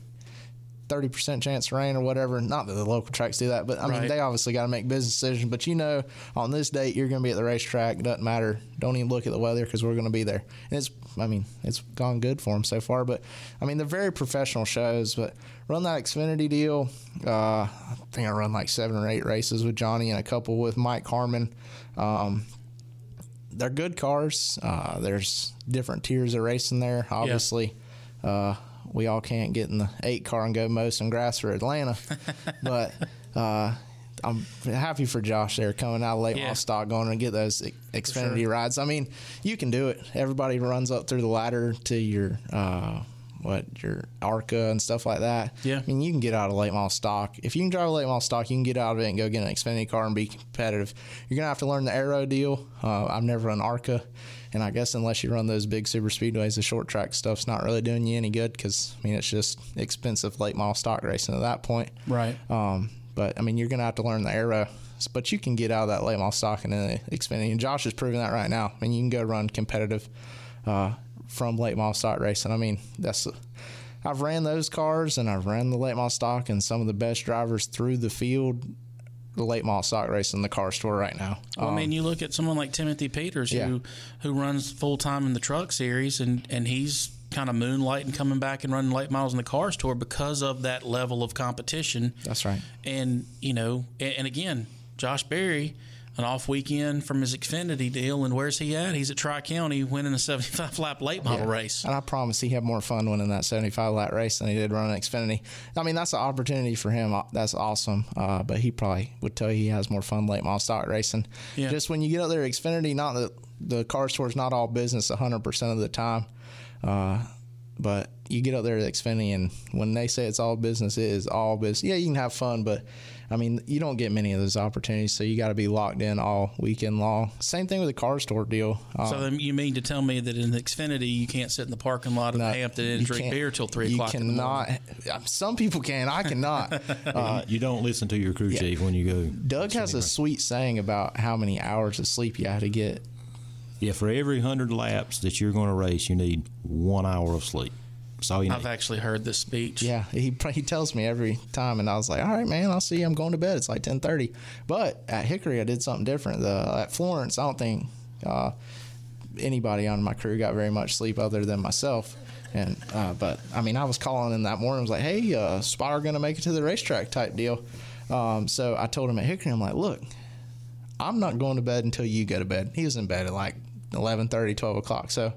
Speaker 7: 30% chance of rain or whatever. Not that the local tracks do that, but I mean,
Speaker 1: Right.
Speaker 7: they obviously got to make business decisions. But you know, on this date, you're going to be at the racetrack. Doesn't matter. Don't even look at the weather because we're going to be there. And it's, I mean, it's gone good for them so far. But I mean, they're very professional shows. But run that Xfinity deal. Uh, I think I run like seven or eight races with Johnny and a couple with Mike Harmon. Um, they're good cars. Uh, there's different tiers of racing there. Obviously, uh, we all can't get in the eight car and go mow some grass for Atlanta, but uh, I'm happy for Josh there coming out of late
Speaker 1: Yeah.
Speaker 7: stock, going and get those Xfinity
Speaker 1: sure.
Speaker 7: rides. I mean, you can do it. Everybody runs up through the ladder to your. Uh, what your Arca and stuff like that.
Speaker 1: Yeah.
Speaker 7: I mean, you can get out of late model stock. If you can drive a late model stock, you can get out of it and go get an Xfinity car and be competitive. You're gonna have to learn the aero deal. Uh, I've never run Arca, and I guess unless you run those big super speedways, the short track stuff's not really doing you any good because I mean it's just expensive late model stock racing at that point.
Speaker 1: Right.
Speaker 7: Um, but I mean, you're gonna have to learn the aero. But you can get out of that late model stock and then Xfinity. And Josh is proving that right now. I mean, you can go run competitive uh, from late model stock racing. I mean, that's I've ran those cars and I've ran the late model stock and some of the best drivers through the field. The late model stock racing the Cars Tour right now.
Speaker 1: Well, I
Speaker 7: Um,
Speaker 1: mean, you look at someone like Timothy Peters,
Speaker 7: Yeah.
Speaker 1: who who runs full time in the truck series, and and he's kind of moonlighting, coming back and running late models in the cars tour because of that level of competition.
Speaker 7: That's right.
Speaker 1: And you know, and, and again, Josh Berry, an off weekend from his Xfinity deal, and where's he at? He's at Tri County winning a 75 lap late model
Speaker 7: Yeah.
Speaker 1: race.
Speaker 7: And I promise he had more fun winning that 75 lap race than he did running Xfinity. I mean, that's an opportunity for him. That's awesome. Uh, but he probably would tell you he has more fun late model stock racing.
Speaker 1: Yeah.
Speaker 7: Just when you get up there, Xfinity, not that the Cars Tour is not all business 100% of the time. Uh, but you get up there at Xfinity, and when they say it's all business, it is all business. Yeah, you can have fun, but I mean, you don't get many of those opportunities, so you got to be locked in all weekend long. Same thing with the Cars Tour deal. Uh,
Speaker 1: So you mean to tell me that in Xfinity you can't sit in the parking lot of the Hampton and drink beer till three
Speaker 7: you
Speaker 1: o'clock in the morning?
Speaker 7: cannot. Some people can. I cannot. Uh,
Speaker 9: you don't listen to your crew chief when you go.
Speaker 7: Doug has a sweet saying about how many hours of sleep you have to get.
Speaker 9: Yeah, for every hundred laps that you're going to race, you need one hour of sleep. That's all you need.
Speaker 1: I've actually heard this speech.
Speaker 7: Yeah, he he tells me every time, and I was like, "All right, man, I'll see you. I'm going to bed. It's like 10:30." But at Hickory, I did something different. The at Florence, I don't think uh, anybody on my crew got very much sleep other than myself. And uh, but I mean, I was calling in that morning. I was like, "Hey, uh, spotter going to make it to the racetrack?" type deal. Um, so I told him at Hickory, I'm like, "Look, I'm not going to bed until you go to bed." He was in bed at like 11:30, 12 o'clock. So.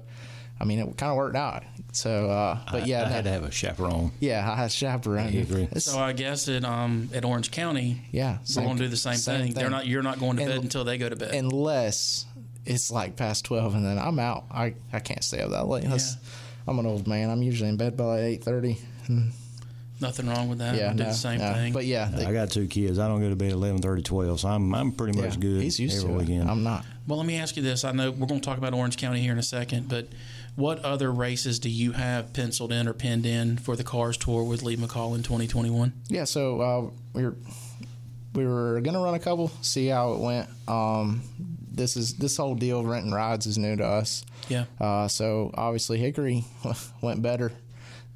Speaker 7: I mean, it kind of worked out. So, uh, but
Speaker 9: I-
Speaker 7: yeah,
Speaker 9: I,
Speaker 7: no-
Speaker 9: had to have a chaperone.
Speaker 7: yeah, I had a chaperone. It's-
Speaker 1: So I guess at um at Orange County,
Speaker 7: Yeah,
Speaker 1: we're
Speaker 7: same-
Speaker 1: going to do the same,
Speaker 7: same
Speaker 1: thing. They're not. You're not going to
Speaker 7: And-
Speaker 1: bed until they go to bed.
Speaker 7: unless it's like past 12 and then I'm out. I, I can't stay up that late. That's, I'm an old man. I'm usually in bed by like 8.30. And
Speaker 1: Nothing wrong with that.
Speaker 7: yeah,
Speaker 1: I do
Speaker 7: no,
Speaker 1: the same
Speaker 7: no.
Speaker 1: thing.
Speaker 7: But yeah,
Speaker 9: I got two kids. I don't go to bed at 11, 12, so I'm I'm pretty much
Speaker 7: Yeah,
Speaker 9: good
Speaker 7: he's used
Speaker 9: every
Speaker 7: to it. I'm not.
Speaker 1: Well, let me ask you this. I know we're going to talk about Orange County here in a second, but what other races do you have penciled in or pinned in for the Cars Tour with Lee McCall in 2021?
Speaker 7: Yeah, so uh, we were we were gonna run a couple, see how it went. Um, this is this whole deal of renting rides is new to us.
Speaker 1: Yeah.
Speaker 7: Uh, so obviously Hickory went better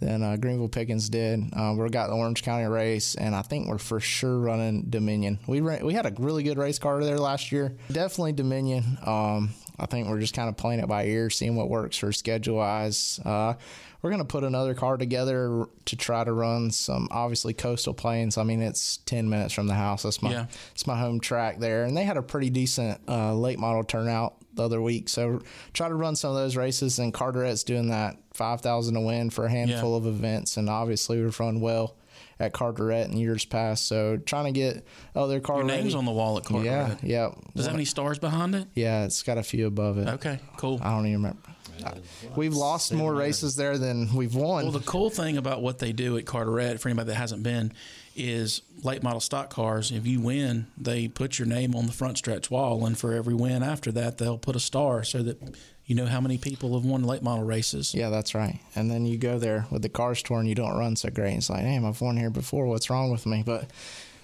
Speaker 7: than uh, Greenville Pickens did. Uh, we got the Orange County race, and I think we're for sure running Dominion. We ran, we had a really good race car there last year. Definitely Dominion. Um, I think we're just kind of playing it by ear, seeing what works for schedule wise. Uh, we're going to put another car together to try to run some obviously coastal plains. I mean, it's 10 minutes from the house. That's my,
Speaker 1: Yeah.
Speaker 7: it's my home track there. And they had a pretty decent uh, late model turnout the other week. So try to run some of those races. And Carteret's doing that 5,000 to win for a handful
Speaker 1: Yeah.
Speaker 7: of events. And obviously, we've run well at Carteret in years past. So trying to get other car
Speaker 1: Your name's
Speaker 7: ready.
Speaker 1: on the wall at Carteret.
Speaker 7: Yeah, yeah.
Speaker 1: Does it have any stars behind it?
Speaker 7: Yeah, it's got a few above it.
Speaker 1: Okay, cool.
Speaker 7: I don't even remember. We've lost more races there than we've won.
Speaker 1: Well, the cool thing about what they do at Carteret, for anybody that hasn't been, is late model stock cars. If you win, they put your name on the front stretch wall, and for every win after that, they'll put a star so that you know how many people have won late model races.
Speaker 7: Yeah, that's right. And then you go there with the Cars Tour and you don't run so great. It's like, damn, I've won here before. What's wrong with me? But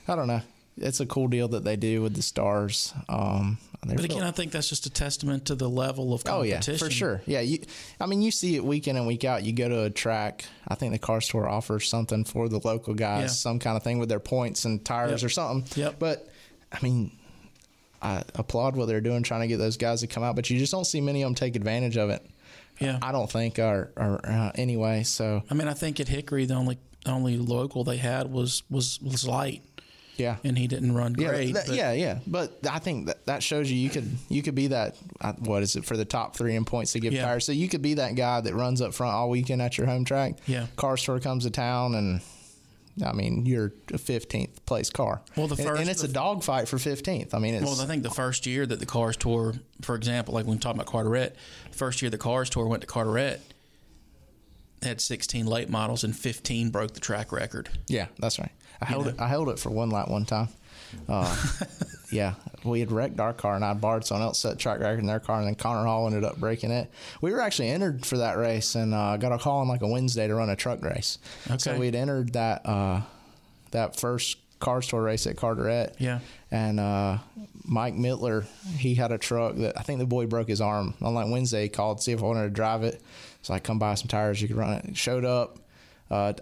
Speaker 7: I don't know. It's a cool deal that they do with the stars. Um,
Speaker 1: But again, I think that's just a testament to the level of competition.
Speaker 7: Oh yeah, for sure. Yeah, you. I mean, you see it week in and week out. You go to a track. I think the Cars Tour offers something for the local guys,
Speaker 1: Yeah.
Speaker 7: some kind of thing with their points and tires
Speaker 1: Yep.
Speaker 7: or something.
Speaker 1: Yep.
Speaker 7: But I mean, I applaud what they're doing, trying to get those guys to come out. But you just don't see many of them take advantage of it.
Speaker 1: Yeah.
Speaker 7: I don't think, or, or uh, anyway. So
Speaker 1: I mean, I think at Hickory, the only only local they had was was was light,
Speaker 7: yeah,
Speaker 1: and he didn't run
Speaker 7: Yeah,
Speaker 1: great.
Speaker 7: that- yeah, yeah. But I think that, that shows you you could you could be that uh, what is it for the top three in points to give
Speaker 1: Yeah.
Speaker 7: tires. So you could be that guy that runs up front all weekend at your home track.
Speaker 1: Yeah.
Speaker 7: Cars Tour comes to town and. I mean, you're a 15th place car.
Speaker 1: Well, the
Speaker 7: And-
Speaker 1: first-
Speaker 7: and, it's a dogfight for 15th. I mean, it's
Speaker 1: Well, I think the first year that the Cars Tour, for example, like when we talk about Carteret, first year the Cars Tour went to Carteret, had 16 late models and 15 broke the track record.
Speaker 7: Yeah, that's right. I held
Speaker 1: know?
Speaker 7: it. I held it for one lap one time. Uh, yeah, we had wrecked our car, and I borrowed someone else set track record in their car, and then Connor Hall ended up breaking it. We were actually entered for that race, and uh, got a call on like a Wednesday to run a truck race.
Speaker 1: Okay.
Speaker 7: So we'd entered that uh, that first Cars Tour race at Carteret.
Speaker 1: Yeah.
Speaker 7: And uh, Mike Mittler, he had a truck that I think the boy broke his arm on like Wednesday. He called to see if I wanted to drive it. So I come buy some tires. You could run it. Showed up. Uh,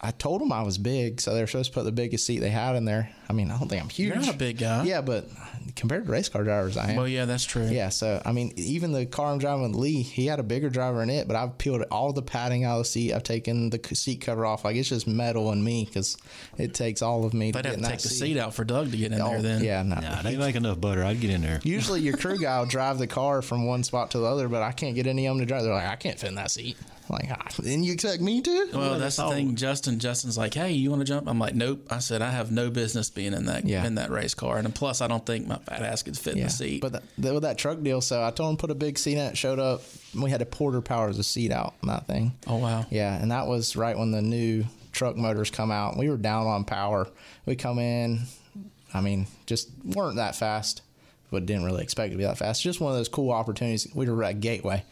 Speaker 7: I told them I was big, so they were supposed to put the biggest seat they had in there. I mean, I don't think I'm huge.
Speaker 1: You're not a big guy.
Speaker 7: Yeah, but compared to race car drivers, I am.
Speaker 1: Well, yeah, that's true.
Speaker 7: Yeah, so I mean, even the car I'm driving with Lee, he had a bigger driver in it, but I've peeled all the padding out of the seat. I've taken the seat cover off. Like it's just metal and me because it takes all of me
Speaker 1: They'd
Speaker 7: to
Speaker 1: have
Speaker 7: get
Speaker 1: to
Speaker 7: in
Speaker 1: take
Speaker 7: that
Speaker 1: the seat out for Doug to get in
Speaker 7: Oh,
Speaker 1: there then.
Speaker 7: Yeah, no.
Speaker 9: Nah, they make enough butter. I'd get in there.
Speaker 7: Usually your crew guy will drive the car from one spot to the other, but I can't get any of them to drive. They're like, I can't fit in that seat. Like, ah, then you expect me to?
Speaker 1: Well,
Speaker 7: Like,
Speaker 1: that's the
Speaker 7: oh.
Speaker 1: thing. Justin, Justin's like, "Hey, you want to jump?" I'm like, "Nope." I said, "I have no business being in that
Speaker 7: Yeah.
Speaker 1: in that race car, and plus, I don't think my fat ass could fit in the seat."
Speaker 7: but that, with that truck deal, so I told him to put a big seat in it. Showed up, we had a Porter Powers a seat out on that thing.
Speaker 1: oh wow,
Speaker 7: Yeah, and that was right when the new truck motors come out. We were down on power. We come in, I mean, just weren't that fast, but didn't really expect it to be that fast. Just one of those cool opportunities. We were at Gateway,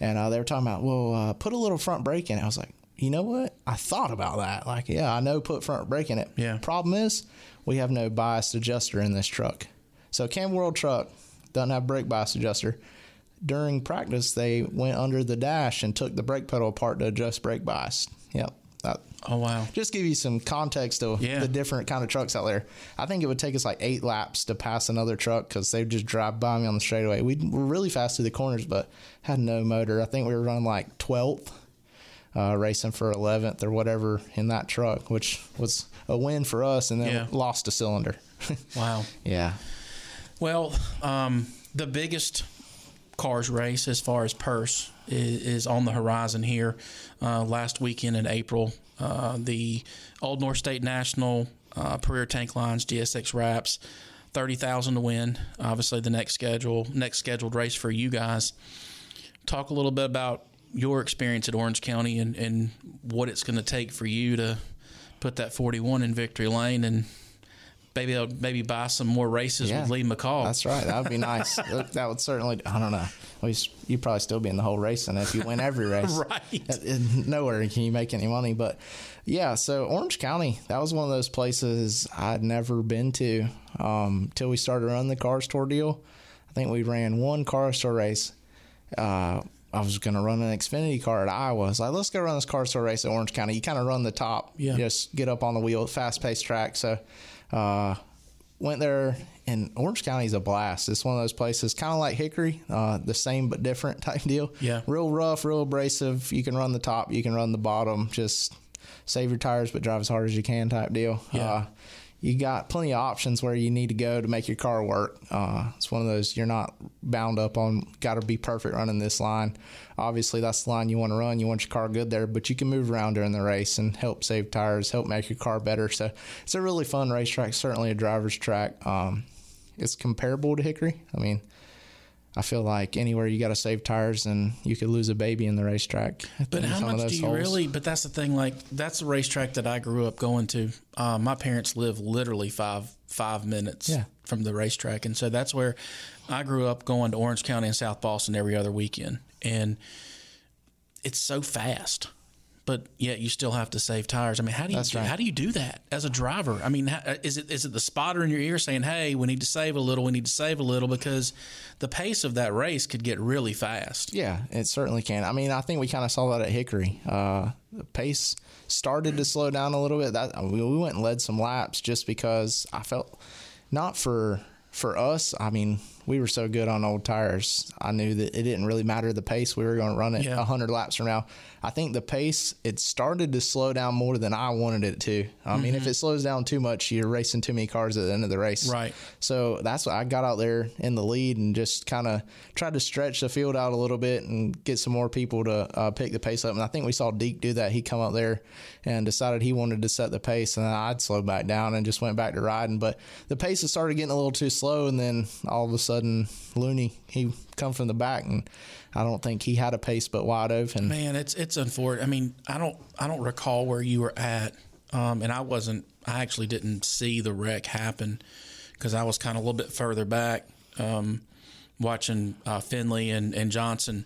Speaker 7: and uh, they were talking about, well, uh, put a little front brake in it. I was like, you know what? I thought about that. Like, yeah, I know put front brake in it.
Speaker 1: Yeah.
Speaker 7: Problem is, we have no biased adjuster in this truck. So Cam World truck doesn't have brake bias adjuster. During practice, they went under the dash and took the brake pedal apart to adjust brake bias. Yep. That,
Speaker 1: oh wow.
Speaker 7: just give you some context of
Speaker 1: Yeah.
Speaker 7: the different kind of trucks out there. I think it would take us like eight laps to pass another truck because they would just drive by me on the straightaway. We were really fast through the corners, but had no motor. I think we were running like 12th, uh, racing for 11th or whatever in that truck, which was a win for us, and then
Speaker 1: Yeah.
Speaker 7: lost a cylinder.
Speaker 1: Wow.
Speaker 7: yeah.
Speaker 1: Well, um, the biggest cars race as far as purse is, is on the horizon here. Uh, last weekend in April, uh, the Old North State National uh, Career Tank Lines GSX Wraps, thirty thousand to win. Obviously, the next schedule, next scheduled race for you guys. Talk a little bit about your experience at Orange County and, and what it's going to take for you to put that forty one in victory lane and. Maybe I'll maybe buy some more races
Speaker 7: Yeah.
Speaker 1: with Lee McCall.
Speaker 7: That's right. That would be nice. that would certainly. I don't know. Well, You'd probably still be in the whole race, and if you win every race,
Speaker 1: Right.
Speaker 7: Nowhere can you make any money, but yeah. So Orange County, that was one of those places I'd never been to um, till we started running the Cars Tour deal. I think we ran one Cars Tour race. Uh, I was going to run an Xfinity car at Iowa. I was like, let's go run this car tour race at Orange County. You kind of run the top,
Speaker 1: Yeah.
Speaker 7: just get up on the wheel, fast paced track. So, uh, went there, and Orange County is a blast. It's one of those places, kind of like Hickory, uh, the same but different type deal.
Speaker 1: Yeah.
Speaker 7: real rough, real abrasive. You can run the top, you can run the bottom. Just save your tires, but drive as hard as you can type deal.
Speaker 1: Yeah.
Speaker 7: Uh, you got plenty of options where you need to go to make your car work. Uh, it's one of those you're not bound up on. Got to be perfect running this line. Obviously, that's the line you want to run. You want your car good there, but you can move around during the race and help save tires, help make your car better. So it's a really fun racetrack. Certainly a driver's track. Um, it's comparable to Hickory. I mean, I feel like anywhere you got to save tires, and you could lose a baby in the racetrack.
Speaker 1: But how much do you
Speaker 7: holes.
Speaker 1: really? But that's the thing. Like that's the racetrack that I grew up going to. Uh, my parents live literally five five minutes
Speaker 7: Yeah.
Speaker 1: from the racetrack, and so that's where I grew up going to Orange County and South Boston every other weekend, and it's so fast. But yet you still have to save tires. I mean, how do you
Speaker 7: That's
Speaker 1: do,
Speaker 7: right.
Speaker 1: how do you do that as a driver? I mean, how, is it is it the spotter in your ear saying, "Hey, we need to save a little. We need to save a little," because the pace of that race could get really fast.
Speaker 7: Yeah, it certainly can. I mean, I think we kind of saw that at Hickory. Uh, the pace started to slow down a little bit. That we, we went and led some laps just because I felt not for for us. I mean, we were so good on old tires. I knew that it didn't really matter the pace. We were going to run it
Speaker 1: Yeah.
Speaker 7: a hundred laps from now. I think the pace it started to slow down more than I wanted it to. I mean, if it slows down too much, you're racing too many cars at the end of the race.
Speaker 1: Right.
Speaker 7: So that's why I got out there in the lead and just kind of tried to stretch the field out a little bit and get some more people to uh, pick the pace up. And I think we saw Deac do that. He come up there and decided he wanted to set the pace, and I'd slow back down and just went back to riding. But the pace had started getting a little too slow, and then all of a sudden Looney he come from the back, and I don't think he had a pace but wide open.
Speaker 1: Man, it's it's unfortunate. I mean, I don't I don't recall where you were at, um, and I wasn't. I actually didn't see the wreck happen because I was kind of a little bit further back, um, watching uh, Finley and, and Johnson.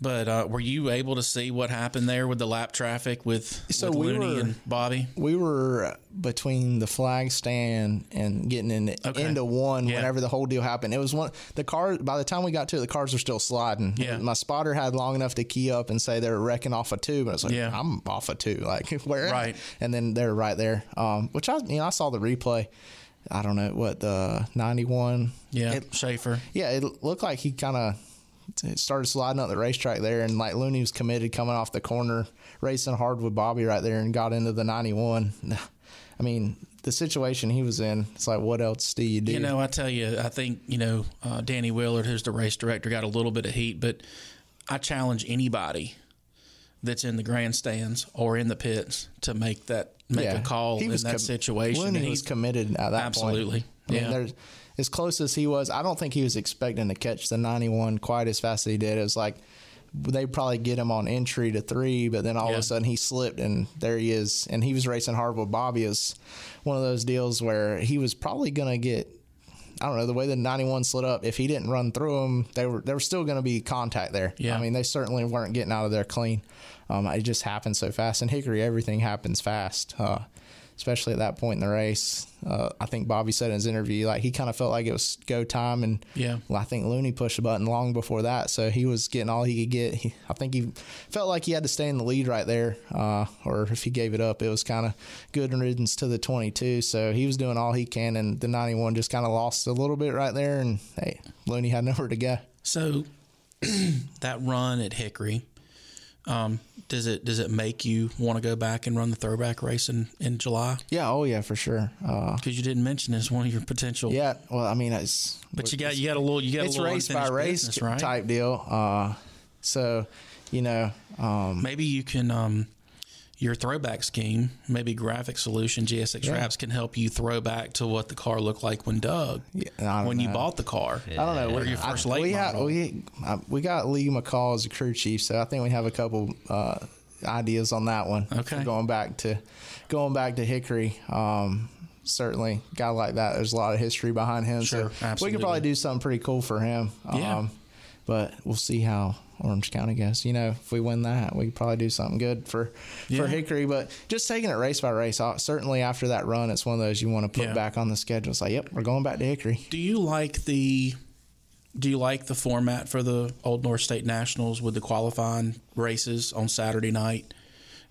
Speaker 1: But uh, were you able to see what happened there with the lap traffic with,
Speaker 7: So
Speaker 1: with
Speaker 7: we
Speaker 1: Looney
Speaker 7: were-
Speaker 1: and Bobby?
Speaker 7: we were between the flag stand and getting in,
Speaker 1: Okay.
Speaker 7: into one
Speaker 1: Yeah.
Speaker 7: whenever the whole deal happened. It was one the car. By the time we got to it, the cars were still sliding.
Speaker 1: Yeah.
Speaker 7: my spotter had long enough to key up and say they were wrecking off a two, but it's like
Speaker 1: Yeah.
Speaker 7: I'm off a two, like where?
Speaker 1: Right.
Speaker 7: And then they're right there. Um, which I you know I saw the replay. I don't know what the ninety one.
Speaker 1: Yeah,
Speaker 7: It,
Speaker 1: Schaefer.
Speaker 7: yeah, it looked like he kind of started sliding up the racetrack there, and like Looney was committed coming off the corner, racing hard with Bobby right there, and got into the 91. I mean, the situation he was in, it's like, what else do you do?
Speaker 1: You know, I tell you, I think you know uh, Danny Willard, who's the race director, got a little bit of heat, but I challenge anybody that's in the grandstands or in the pits to make that make a call
Speaker 7: He
Speaker 1: in
Speaker 7: was
Speaker 1: that
Speaker 7: com-
Speaker 1: situation.
Speaker 7: Looney
Speaker 1: And
Speaker 7: committed at that
Speaker 1: Absolutely.
Speaker 7: point. I mean,
Speaker 1: Yeah.
Speaker 7: there's, as close as he was, I don't think he was expecting to catch the 91 quite as fast as he did. It was like they probably get him on entry to three, but then all of a sudden he slipped and there he is. And he was racing hard with Bobby. Is one of those deals where he was probably going to get. I don't know the way the 91 slid up. If he didn't run through him, they were there was still going to be contact there.
Speaker 1: Yeah.
Speaker 7: I mean they certainly weren't getting out of there clean. Um, it just happened so fast. And Hickory, everything happens fast. Uh, especially at that point in the race. Uh, I think Bobby said in his interview, like he kind of felt like it was go time, and
Speaker 1: Yeah.
Speaker 7: well, I think Looney pushed the button long before that, so he was getting all he could get. He, I think he felt like he had to stay in the lead right there, uh, or if he gave it up, it was kind of good riddance to the 22. So he was doing all he can, and the 91 just kind of lost a little bit right there, and hey, Looney had nowhere to go.
Speaker 1: So that run at Hickory, um, does it does it make you want to go back and run the throwback race in, in July?
Speaker 7: Yeah, oh yeah, for sure. Uh,
Speaker 1: Because you didn't mention it as one of your potential.
Speaker 7: yeah, well, I mean, it's
Speaker 1: But you got you got a little you got
Speaker 7: it's
Speaker 1: a little
Speaker 7: race by race
Speaker 1: business, right?
Speaker 7: type deal. Uh, so, you know, um,
Speaker 1: Maybe you can um, your throwback scheme, maybe Graphic Solution GSX
Speaker 7: Yeah.
Speaker 1: Wraps can help you throw back to what the car looked like when Doug
Speaker 7: I don't
Speaker 1: when you bought the car.
Speaker 7: I don't know.
Speaker 1: Or
Speaker 7: We,
Speaker 1: your first
Speaker 7: I,
Speaker 1: late
Speaker 7: we, had,
Speaker 1: model.
Speaker 7: we, uh, we got Lee McCall as a crew chief, so I think we have a couple uh, ideas on that one.
Speaker 1: Okay.
Speaker 7: Going back to going back to Hickory. Um, certainly, guy like that. There's a lot of history behind him.
Speaker 1: Sure,
Speaker 7: so we
Speaker 1: absolutely.
Speaker 7: could probably do something pretty cool for him.
Speaker 1: Yeah.
Speaker 7: But we'll see how Orange County goes. You know, if we win that, we could probably do something good for
Speaker 1: Yeah.
Speaker 7: for Hickory. But just taking it race by race, uh, certainly after that run, it's one of those you want to put
Speaker 1: Yeah.
Speaker 7: back on the schedule. It's like, yep, we're going back to Hickory.
Speaker 1: Do you like the do you like the format for the Old North State Nationals with the qualifying races on Saturday night?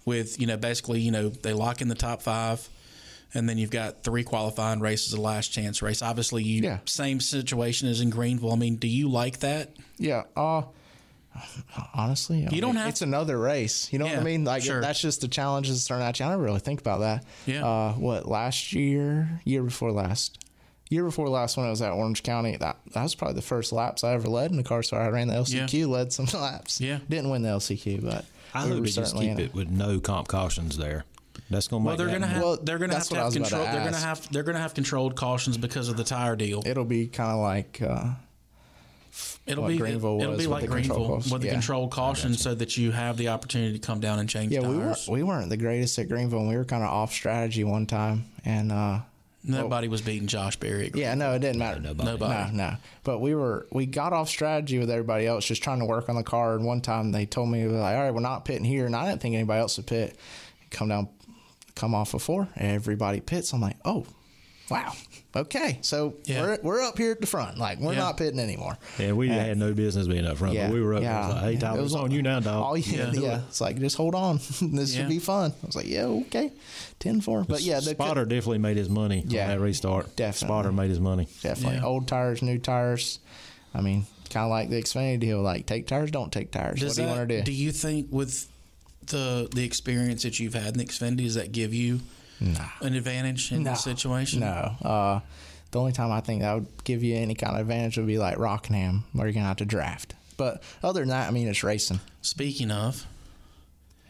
Speaker 1: With you know basically you know they lock in the top five, and then you've got three qualifying races, a last chance race. Obviously, you
Speaker 7: Yeah.
Speaker 1: same situation as in Greenville. I mean, do you like that?
Speaker 7: Yeah. Uh, honestly, I
Speaker 1: You don't have-
Speaker 7: It's another race. You know what I mean? Like
Speaker 1: sure.
Speaker 7: that's just the challenges thrown at you. I never really think about that.
Speaker 1: Yeah.
Speaker 7: Uh, what last year, year before last, year before last when I was at Orange County, that that was probably the first laps I ever led in the car. So I ran the LCQ, led some laps.
Speaker 1: Yeah.
Speaker 7: Didn't win the LCQ, but
Speaker 9: I
Speaker 7: we
Speaker 9: hope
Speaker 7: were
Speaker 9: they just
Speaker 7: certainly
Speaker 9: keep it with no comp cautions there. That's gonna make
Speaker 1: Well, they're gonna have
Speaker 7: Well,
Speaker 1: they're gonna have
Speaker 7: that's
Speaker 1: to
Speaker 7: what I
Speaker 1: have
Speaker 7: was about to.
Speaker 1: They're gonna have they're gonna have controlled cautions because of the tire deal.
Speaker 7: It'll be kind of like. Uh,
Speaker 1: It'll
Speaker 7: what
Speaker 1: be
Speaker 7: Greenville
Speaker 1: it'll be
Speaker 7: with
Speaker 1: like
Speaker 7: the control
Speaker 1: Greenville
Speaker 7: caution.
Speaker 1: with the
Speaker 7: Yeah.
Speaker 1: controlled caution, so that you have the opportunity to come down and change
Speaker 7: yeah, we weren't we weren't the greatest at Greenville. and We were kind of off strategy one time, and uh,
Speaker 1: Nobody was beating Josh Berry.
Speaker 7: Yeah, no, it didn't matter.
Speaker 1: Nobody.
Speaker 7: No, no. But we were we got off strategy with everybody else, just trying to work on the car. And one time they told me like, all right, we're not pitting here, and I didn't think anybody else would pit. Come down, come off of four, everybody pits. I'm like, oh, wow, okay. So
Speaker 1: Yeah.
Speaker 7: we're we're up here at the front, like we're
Speaker 1: Yeah.
Speaker 7: not pitting anymore.
Speaker 9: Yeah, we had no business being up front,
Speaker 7: Yeah,
Speaker 9: but we were up
Speaker 7: yeah.
Speaker 9: there. Like, hey, Tyler,
Speaker 7: it
Speaker 9: it's
Speaker 7: was
Speaker 9: on you now, dog.
Speaker 7: All you,
Speaker 1: Yeah.
Speaker 7: yeah, it's like just hold on, this
Speaker 1: Yeah.
Speaker 7: should be fun. I was like, yeah, okay, 10-4. but yeah, the
Speaker 9: Spotter definitely made his money
Speaker 7: Yeah,
Speaker 9: on that restart.
Speaker 7: definitely.
Speaker 9: Spotter made his money.
Speaker 7: definitely
Speaker 1: Yeah.
Speaker 7: old tires, new tires. I mean, kind of like the Xfinity deal. Like take tires, don't take tires.
Speaker 1: Does
Speaker 7: what do you want to do?
Speaker 1: Do you think with the the experience that you've had in Xfinity, does that give you an advantage in
Speaker 7: No.
Speaker 1: this situation?
Speaker 7: No. Uh, the only time I think that would give you any kind of advantage would be like Rockingham, where you're gonna have to draft. But other than that, I mean, it's racing.
Speaker 1: Speaking of,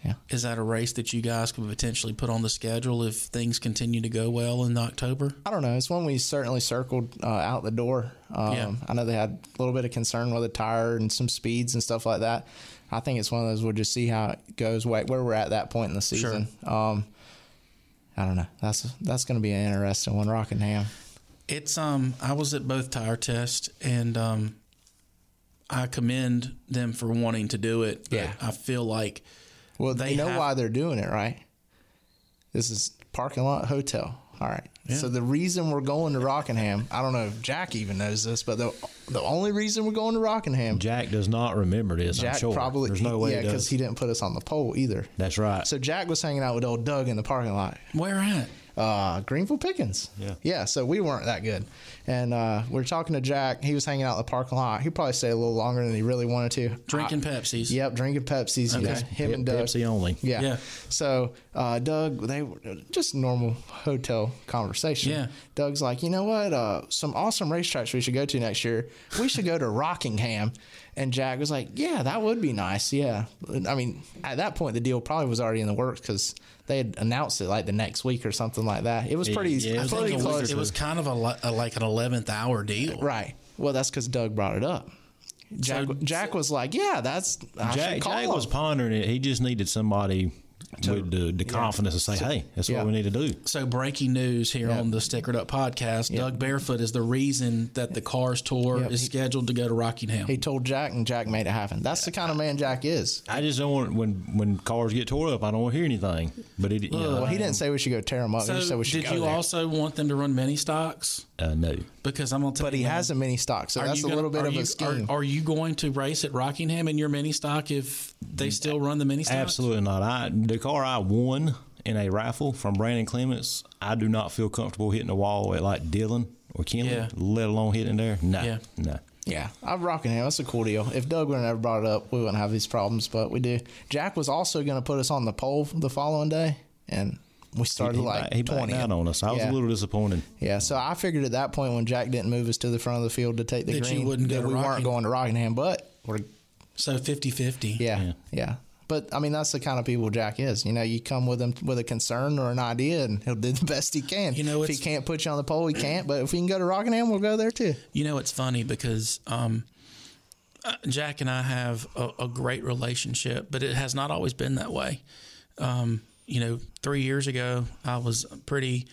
Speaker 7: Yeah.
Speaker 1: is that a race that you guys could potentially put on the schedule if things continue to go well in October?
Speaker 7: I don't know. It's one we certainly circled uh, out the door. Um,
Speaker 1: Yeah.
Speaker 7: I know they had a little bit of concern with the tire and some speeds and stuff like that. I think it's one of those we'll just see how it goes, where where we're at that point in the season. Um, I don't know. That's that's going to be an interesting one, Rockingham.
Speaker 1: It's um I was at both tire tests and um I commend them for wanting to do it.
Speaker 7: Yeah.
Speaker 1: I feel like
Speaker 7: Well,
Speaker 1: They
Speaker 7: they know
Speaker 1: have-
Speaker 7: why they're doing it, right? This is parking lot hotel. All right. So the reason we're going to Rockingham, I don't know if Jack even knows this, but the the only reason we're going to Rockingham,
Speaker 9: Jack does not remember this.
Speaker 7: Jack
Speaker 9: I'm sure.
Speaker 7: probably
Speaker 9: There's no way
Speaker 7: yeah, because
Speaker 9: does.
Speaker 7: he didn't put us on the poll either.
Speaker 9: That's right.
Speaker 7: So Jack was hanging out with old Doug in the parking lot.
Speaker 1: where at?
Speaker 7: Uh, Greenville Pickens.
Speaker 9: Yeah.
Speaker 7: Yeah. So we weren't that good. And uh, we are talking to Jack. He was hanging out in the parking lot. He probably stayed a little longer than he really wanted to.
Speaker 1: Drinking
Speaker 7: I-
Speaker 1: Pepsis.
Speaker 7: Yep, drinking Pepsis.
Speaker 1: Okay.
Speaker 7: Yeah, him
Speaker 9: Pe-
Speaker 7: and Doug.
Speaker 9: Pepsi only.
Speaker 7: Yeah.
Speaker 1: Yeah.
Speaker 7: So uh, Doug, they were just normal hotel conversation.
Speaker 1: Yeah.
Speaker 7: Doug's like, you know what? Uh, some awesome racetracks we should go to next year. We should go to Rockingham. And Jack was like, yeah, that would be nice. Yeah. I mean, at that point, the deal probably was already in the works because they had announced it like the next week or something like that. It was pretty,
Speaker 9: Yeah, it was
Speaker 7: pretty
Speaker 1: it,
Speaker 7: close.
Speaker 1: was, it was kind of a, a like an eleventh hour deal.
Speaker 7: right. Well, that's because Doug brought it up. Jack,
Speaker 1: So-
Speaker 7: Jack was like, yeah, that's I
Speaker 9: Jack, Jack
Speaker 7: him.
Speaker 9: was pondering it. He just needed somebody with the, the confidence to say, "Hey, that's
Speaker 7: Yeah.
Speaker 9: what we need to do."
Speaker 1: So breaking news here
Speaker 7: Yeah.
Speaker 1: on the Stickered Up podcast: Doug Barefoot is the reason that the Cars tour
Speaker 7: Yeah,
Speaker 1: is scheduled to go to Rockingham.
Speaker 7: He told Jack, and Jack made it happen. That's the kind of man Jack is.
Speaker 9: I just don't want when when cars get tore up. I don't want to hear anything. But it, you know,
Speaker 7: Well, he didn't say we should go tear them up. he just said
Speaker 1: so
Speaker 7: we should
Speaker 1: did
Speaker 7: go
Speaker 1: you
Speaker 7: there.
Speaker 1: also want them to run mini stocks?
Speaker 9: uh, no.
Speaker 1: Because I'm gonna tell
Speaker 7: But
Speaker 1: you
Speaker 7: he has a mini stock, so that's a
Speaker 1: gonna-
Speaker 7: little bit of
Speaker 1: you-
Speaker 7: a scheme.
Speaker 1: Are, are you going to race at Rockingham in your mini stock if they still run the mini stocks?
Speaker 9: Absolutely not. I the car I won in a raffle from Brandon Clements. I do not feel comfortable hitting the wall at like Dillon or Kinley,
Speaker 1: Yeah.
Speaker 9: let alone hitting there. No,
Speaker 1: Yeah.
Speaker 9: no.
Speaker 7: yeah, I'm rocking him. That's a cool deal. If Doug would have never brought it up, we wouldn't have these problems, but we do. Jack was also going to put us on the poll the following day, and we started
Speaker 9: he,
Speaker 7: like
Speaker 9: he backed
Speaker 7: 20.
Speaker 9: out on us. I was
Speaker 7: yeah.
Speaker 9: a little disappointed.
Speaker 7: Yeah, so I figured at that point when Jack didn't move us to the front of the field to take the
Speaker 1: That you
Speaker 7: green,
Speaker 1: wouldn't go
Speaker 7: that
Speaker 1: to
Speaker 7: we weren't going to Rockingham, but we're
Speaker 1: So 50-50.
Speaker 7: yeah,
Speaker 9: Yeah.
Speaker 7: yeah, But I mean, that's the kind of people Jack is. You know, you come with him with a concern or an idea, and he'll do the best he can.
Speaker 1: You know,
Speaker 7: if he can't put you on the pole, he can't. But if we can go to Rockingham, we'll go there too.
Speaker 1: You know, it's funny because um, uh, Jack and I have a, a great relationship, but it has not always been that way. Um, you know, three years ago, I was pretty,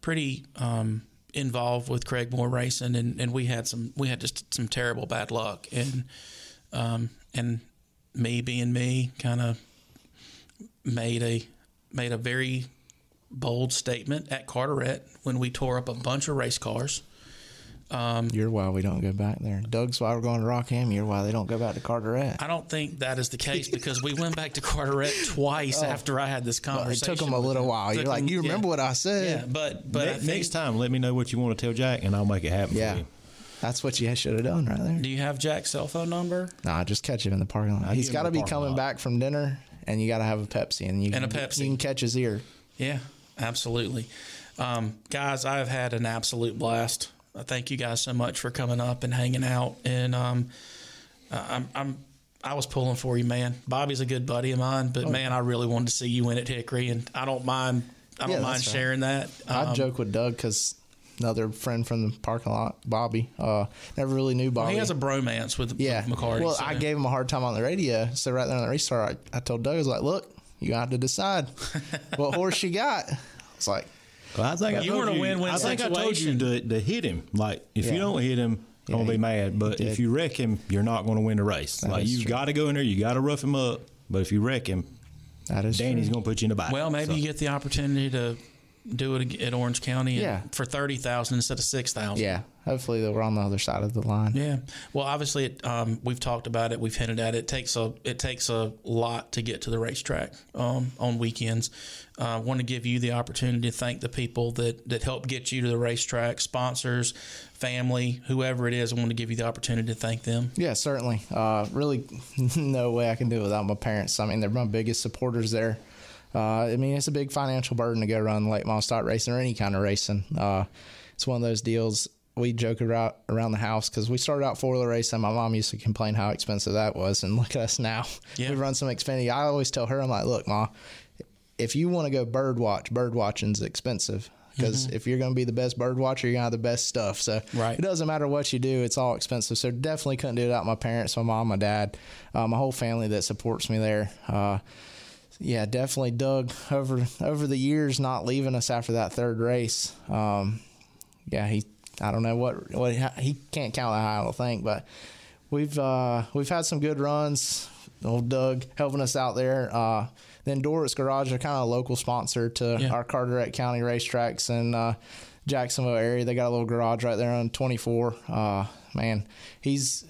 Speaker 1: pretty um, involved with Craig Moore Racing, and, and we had some, we had just some terrible bad luck, and um, and me being me, kind of made a made a very bold statement at Carteret when we tore up a bunch of race cars Um,
Speaker 7: You're why we don't go back there. Doug's why we're going to Rockham. You're why they don't go back to Carteret.
Speaker 1: I don't think that is the case because we went back to Carteret twice
Speaker 7: Oh.
Speaker 1: after I had this
Speaker 7: Well, it
Speaker 1: took
Speaker 7: took 'em a little while. You're
Speaker 1: like,
Speaker 7: like,
Speaker 1: 'em-
Speaker 7: you remember
Speaker 1: yeah.
Speaker 7: what I said?
Speaker 1: Yeah, but but I
Speaker 9: Ne-
Speaker 1: think-
Speaker 9: next time, let me know what you want to tell Jack, and I'll make it happen
Speaker 7: Yeah.
Speaker 9: for you.
Speaker 7: That's what you should have done right there.
Speaker 1: do you have Jack's cell phone number?
Speaker 7: Nah, just catch him in the parking lot.
Speaker 9: I'll
Speaker 7: He's
Speaker 9: get
Speaker 7: got to be coming
Speaker 9: lot.
Speaker 7: back from dinner, and you got to have a Pepsi, and you
Speaker 1: And a Pepsi.
Speaker 7: You can catch his ear.
Speaker 1: Yeah, absolutely. Um, guys, I have had an absolute blast. I thank you guys so much for coming up and hanging out. And um, I- I'm, I'm, I was pulling for you, man. Bobby's a good buddy of mine, but man, I really wanted to see you win at Hickory, and I don't mind. I don't
Speaker 7: Yeah,
Speaker 1: mind
Speaker 7: that's right.
Speaker 1: sharing that.
Speaker 7: I
Speaker 1: Um,
Speaker 7: joke with Doug because another friend from the parking lot, Bobby, uh, never really knew Bobby.
Speaker 1: Well, he has a bromance with,
Speaker 7: yeah.
Speaker 1: McCarty.
Speaker 7: well,
Speaker 1: so-
Speaker 7: I gave him a hard time on the radio. So right there on the restart, I, I told Doug, I was like, look, you have to decide what horse you got. It's like,
Speaker 9: Well, I think I
Speaker 1: You
Speaker 9: told
Speaker 1: were in a win-win
Speaker 9: I think I told you to, to hit him. Like if
Speaker 7: Yeah.
Speaker 9: you don't hit him, I'm gonna be
Speaker 7: he-
Speaker 9: mad. But if you wreck him, you're not gonna win the race. like you
Speaker 7: true.
Speaker 9: got to go in there, you got to rough him up. But if you wreck him,
Speaker 7: that is
Speaker 9: Danny's gonna put you in the back.
Speaker 1: well, maybe
Speaker 9: So-
Speaker 1: you get the opportunity to do it at Orange County and-
Speaker 7: Yeah.
Speaker 1: for thirty thousand instead of six thousand.
Speaker 7: Yeah. Hopefully they were on the other side of the line.
Speaker 1: Yeah. Well, obviously, it, um, we've talked about it. We've hinted at it. It takes a it takes a lot to get to the racetrack um, on weekends. I uh, want to give you the opportunity to thank the people that that help get you to the racetrack, sponsors, family, whoever it is. I want to give you the opportunity to thank them.
Speaker 7: Yeah, certainly. Uh, really, no way I can do it without my parents. I mean, they're my biggest supporters there. Uh, I mean, it's a big financial burden to go run late model stock racing or any kind of racing. Uh, it's one of those deals we joke around around the house because we started out four wheeler racing. My mom used to complain how expensive that was, and look at us now.
Speaker 1: Yeah.
Speaker 7: We run some Xfinity. I always tell her, I'm like, look, ma, if you want to go bird watch, bird watching's expensive. Because if you're going to be the best bird watcher, you're going to have the best stuff. So
Speaker 1: Right.
Speaker 7: it doesn't matter what you do; it's all expensive. So definitely couldn't do it without my parents, my mom, my dad, uh, my whole family that supports me there. Uh, yeah, definitely Doug over over the years not leaving us after that third race. Um, yeah, he I don't know what what he can't count that high, I don't think, but we've uh, we've had some good runs. Old Doug helping us out there. Uh, then Dorrit's Garage are kind of a local sponsor to
Speaker 1: Yeah.
Speaker 7: our Carteret County racetracks and uh, Jacksonville area. They got a little garage right there on 24. Uh, man, he's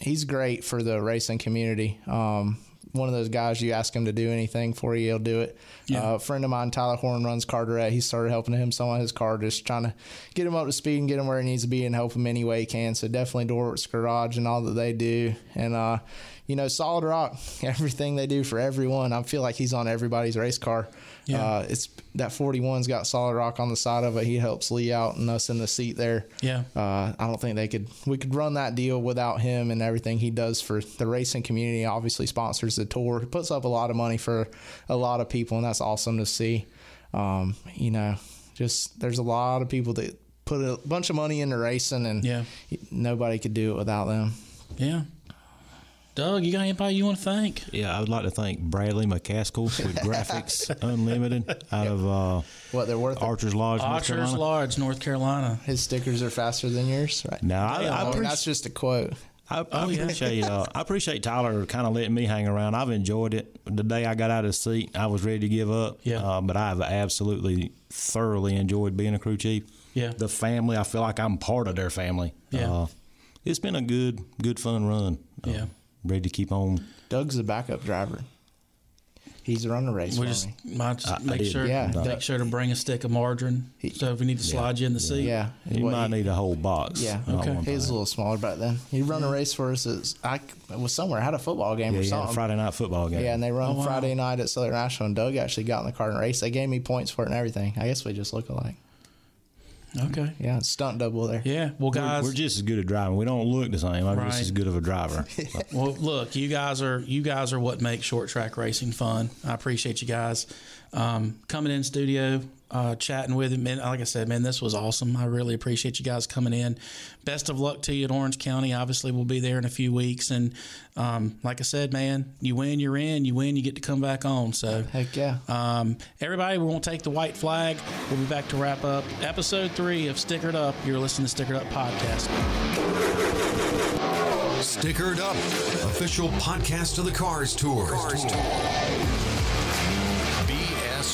Speaker 7: he's great for the racing community. Um, one of those guys you ask him to do anything for you, he'll do it.
Speaker 1: Yeah.
Speaker 7: Uh, a friend of mine, Tyler Horn, runs Carteret. He started helping him sell on his car, just trying to get him up to speed and get him where he needs to be and help him any way he can. So definitely Dorrit's Garage and all that they do. And, uh, you know, Solid Rock, everything they do for everyone. I feel like he's on everybody's race car.
Speaker 1: Yeah.
Speaker 7: Uh, it's that 41's got Solid Rock on the side of it. He helps Lee out and us in the seat there.
Speaker 1: Yeah.
Speaker 7: Uh, I don't think they could. We could run that deal without him and everything he does for the racing community. Obviously, sponsors the tour. He puts up a lot of money for a lot of people, and that's awesome to see. Um, you know, just there's a lot of people that put a bunch of money into racing, and
Speaker 1: Yeah.
Speaker 7: nobody could do it without them.
Speaker 1: Yeah. Doug, you got anybody you want to thank?
Speaker 9: Yeah, I would like to thank Bradley McCaskill with Graphics Unlimited out of uh,
Speaker 7: What they're worth.
Speaker 9: Archers Lodge, North
Speaker 1: Archers
Speaker 9: Carolina.
Speaker 1: Lodge, North Carolina.
Speaker 7: His stickers are faster than yours, right?
Speaker 9: Now, I,
Speaker 7: Oh,
Speaker 9: I, appreciate,
Speaker 7: that's just a quote.
Speaker 9: I, I
Speaker 1: Oh, yeah.
Speaker 9: appreciate uh, I appreciate Tyler kind of letting me hang around. I've enjoyed it. The day I got out of the seat, I was ready to give up.
Speaker 1: Yeah.
Speaker 9: Uh, but I've absolutely thoroughly enjoyed being a crew chief.
Speaker 1: Yeah.
Speaker 9: The family, I feel like I'm part of their family.
Speaker 1: Yeah.
Speaker 9: Uh, it's been a good, good fun run. Uh,
Speaker 1: Yeah.
Speaker 9: Ready to keep on.
Speaker 7: Doug's the backup driver. He's running a race
Speaker 1: We just might just
Speaker 9: I- I
Speaker 1: make
Speaker 9: did.
Speaker 1: sure
Speaker 7: Yeah.
Speaker 1: make sure to bring a stick of margarine. so if we need to slide you in the seat.
Speaker 7: Yeah,
Speaker 9: You
Speaker 7: Well,
Speaker 9: might
Speaker 7: he-
Speaker 9: need a whole box.
Speaker 7: Yeah,
Speaker 9: all
Speaker 1: Okay.
Speaker 9: one
Speaker 7: He was a
Speaker 9: time.
Speaker 7: little smaller back then. He run a race for us. As, I was somewhere. Had a football game
Speaker 9: Yeah,
Speaker 7: or
Speaker 9: he had a
Speaker 7: something.
Speaker 9: Friday night football game.
Speaker 7: Yeah, and they run
Speaker 1: Oh, wow.
Speaker 7: Friday night at Southern National, and Doug actually got in the car and raced. They gave me points for it and everything. I guess we just look alike.
Speaker 1: Okay.
Speaker 7: Yeah, stunt double there.
Speaker 1: Yeah. Well,
Speaker 9: We're-
Speaker 1: guys.
Speaker 9: we're, just as good at driving. We don't look the same. I'm
Speaker 1: Right.
Speaker 9: just as good of a driver. So,
Speaker 1: Well, look, you guys are you guys are what makes short track racing fun. I appreciate you guys um, coming in studio, uh, chatting with him. Man, like I said, man, this was awesome. I really appreciate you guys coming in. Best of luck to you at Orange County. Obviously, we'll be there in a few weeks, and um, like I said, man, you win, you're in. You win, you get to come back on. So.
Speaker 7: Heck yeah.
Speaker 1: Um, everybody, we won't take the white flag. We'll be back to wrap up episode three of Stickered Up. You're listening to Stickered Up Podcast.
Speaker 10: Stickered Up, official podcast of the Cars Tour.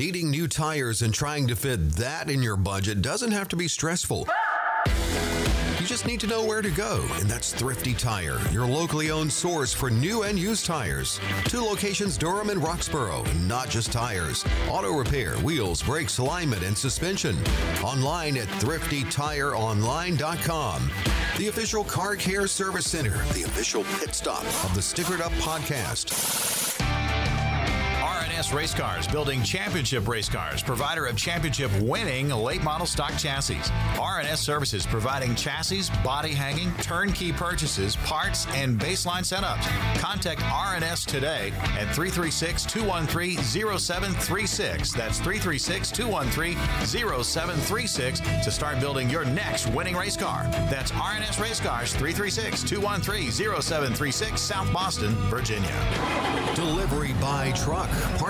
Speaker 10: Needing new tires and trying to fit that in your budget doesn't have to be stressful. You just need to know where to go, and that's Thrifty Tire, your locally owned source for new and used tires. Two locations, Durham and Roxboro, not just tires. Auto repair, wheels, brakes, alignment, and suspension. Online at thriftytireonline.com. The official car care service center, the official pit stop of the Stickered Up podcast.
Speaker 8: RNS Race Cars, building championship race cars, provider of championship winning late model stock chassis. RNS Services, providing chassis, body hanging, turnkey purchases, parts, and baseline setups. Contact RNS today at 336 213 0736. That's 336 213 0736 to start building your next winning race car. That's RNS Race Cars, 336 213 0736, South Boston, Virginia.
Speaker 10: Delivery by truck, part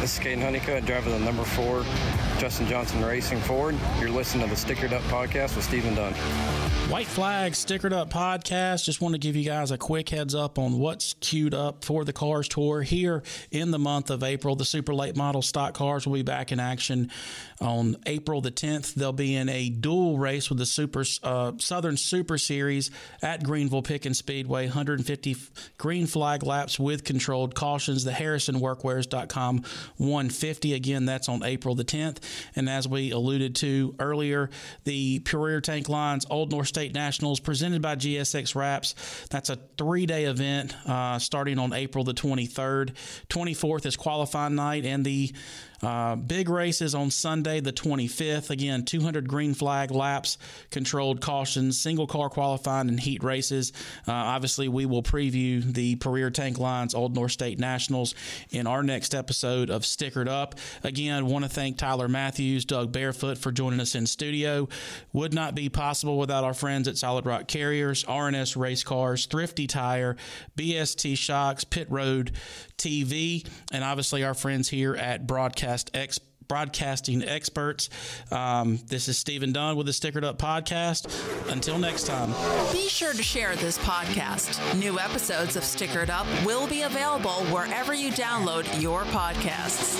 Speaker 12: This is Kaden Honeycutt, driver the number four Justin Johnson Racing Ford. You're listening to the Stickered Up Podcast with Stephen Dunn.
Speaker 1: White Flag Stickered Up Podcast. Just want to give you guys a quick heads up on what's queued up for the Cars Tour here in the month of April. The super late model stock cars will be back in action on April the 10th. They'll be in a dual race with the Super uh, Southern Super Series at Greenville Pickens Speedway. 150 green flag laps with controlled cautions. The HarrisonWorkwears.com 150. Again, that's on April the 10th. And as we alluded to earlier, the Pure Air Tank Lines Old North State Nationals presented by GSX Wraps. That's a three day event uh, starting on April the 23rd. 24th is qualifying night, and the uh, big races on Sunday, the 25th. Again, 200 green flag laps, controlled cautions, single car qualifying, and heat races. Uh, obviously, we will preview the Pure Tank Lines Old North State Nationals in our next episode of Stickered Up. Again, want to thank Tyler Matthews, Doug Barefoot for joining us in studio. Would not be possible without our friends at Solid Rock Carriers, RNS Race Cars, Thrifty Tire, BST Shocks, Pit Road TV, and obviously our friends here at Broadcast X broadcasting experts. Um, this is Stephen Dunn with the Stickered Up Podcast. Until next time.
Speaker 13: Be sure to share this podcast. New episodes of Stickered Up will be available wherever you download your podcasts.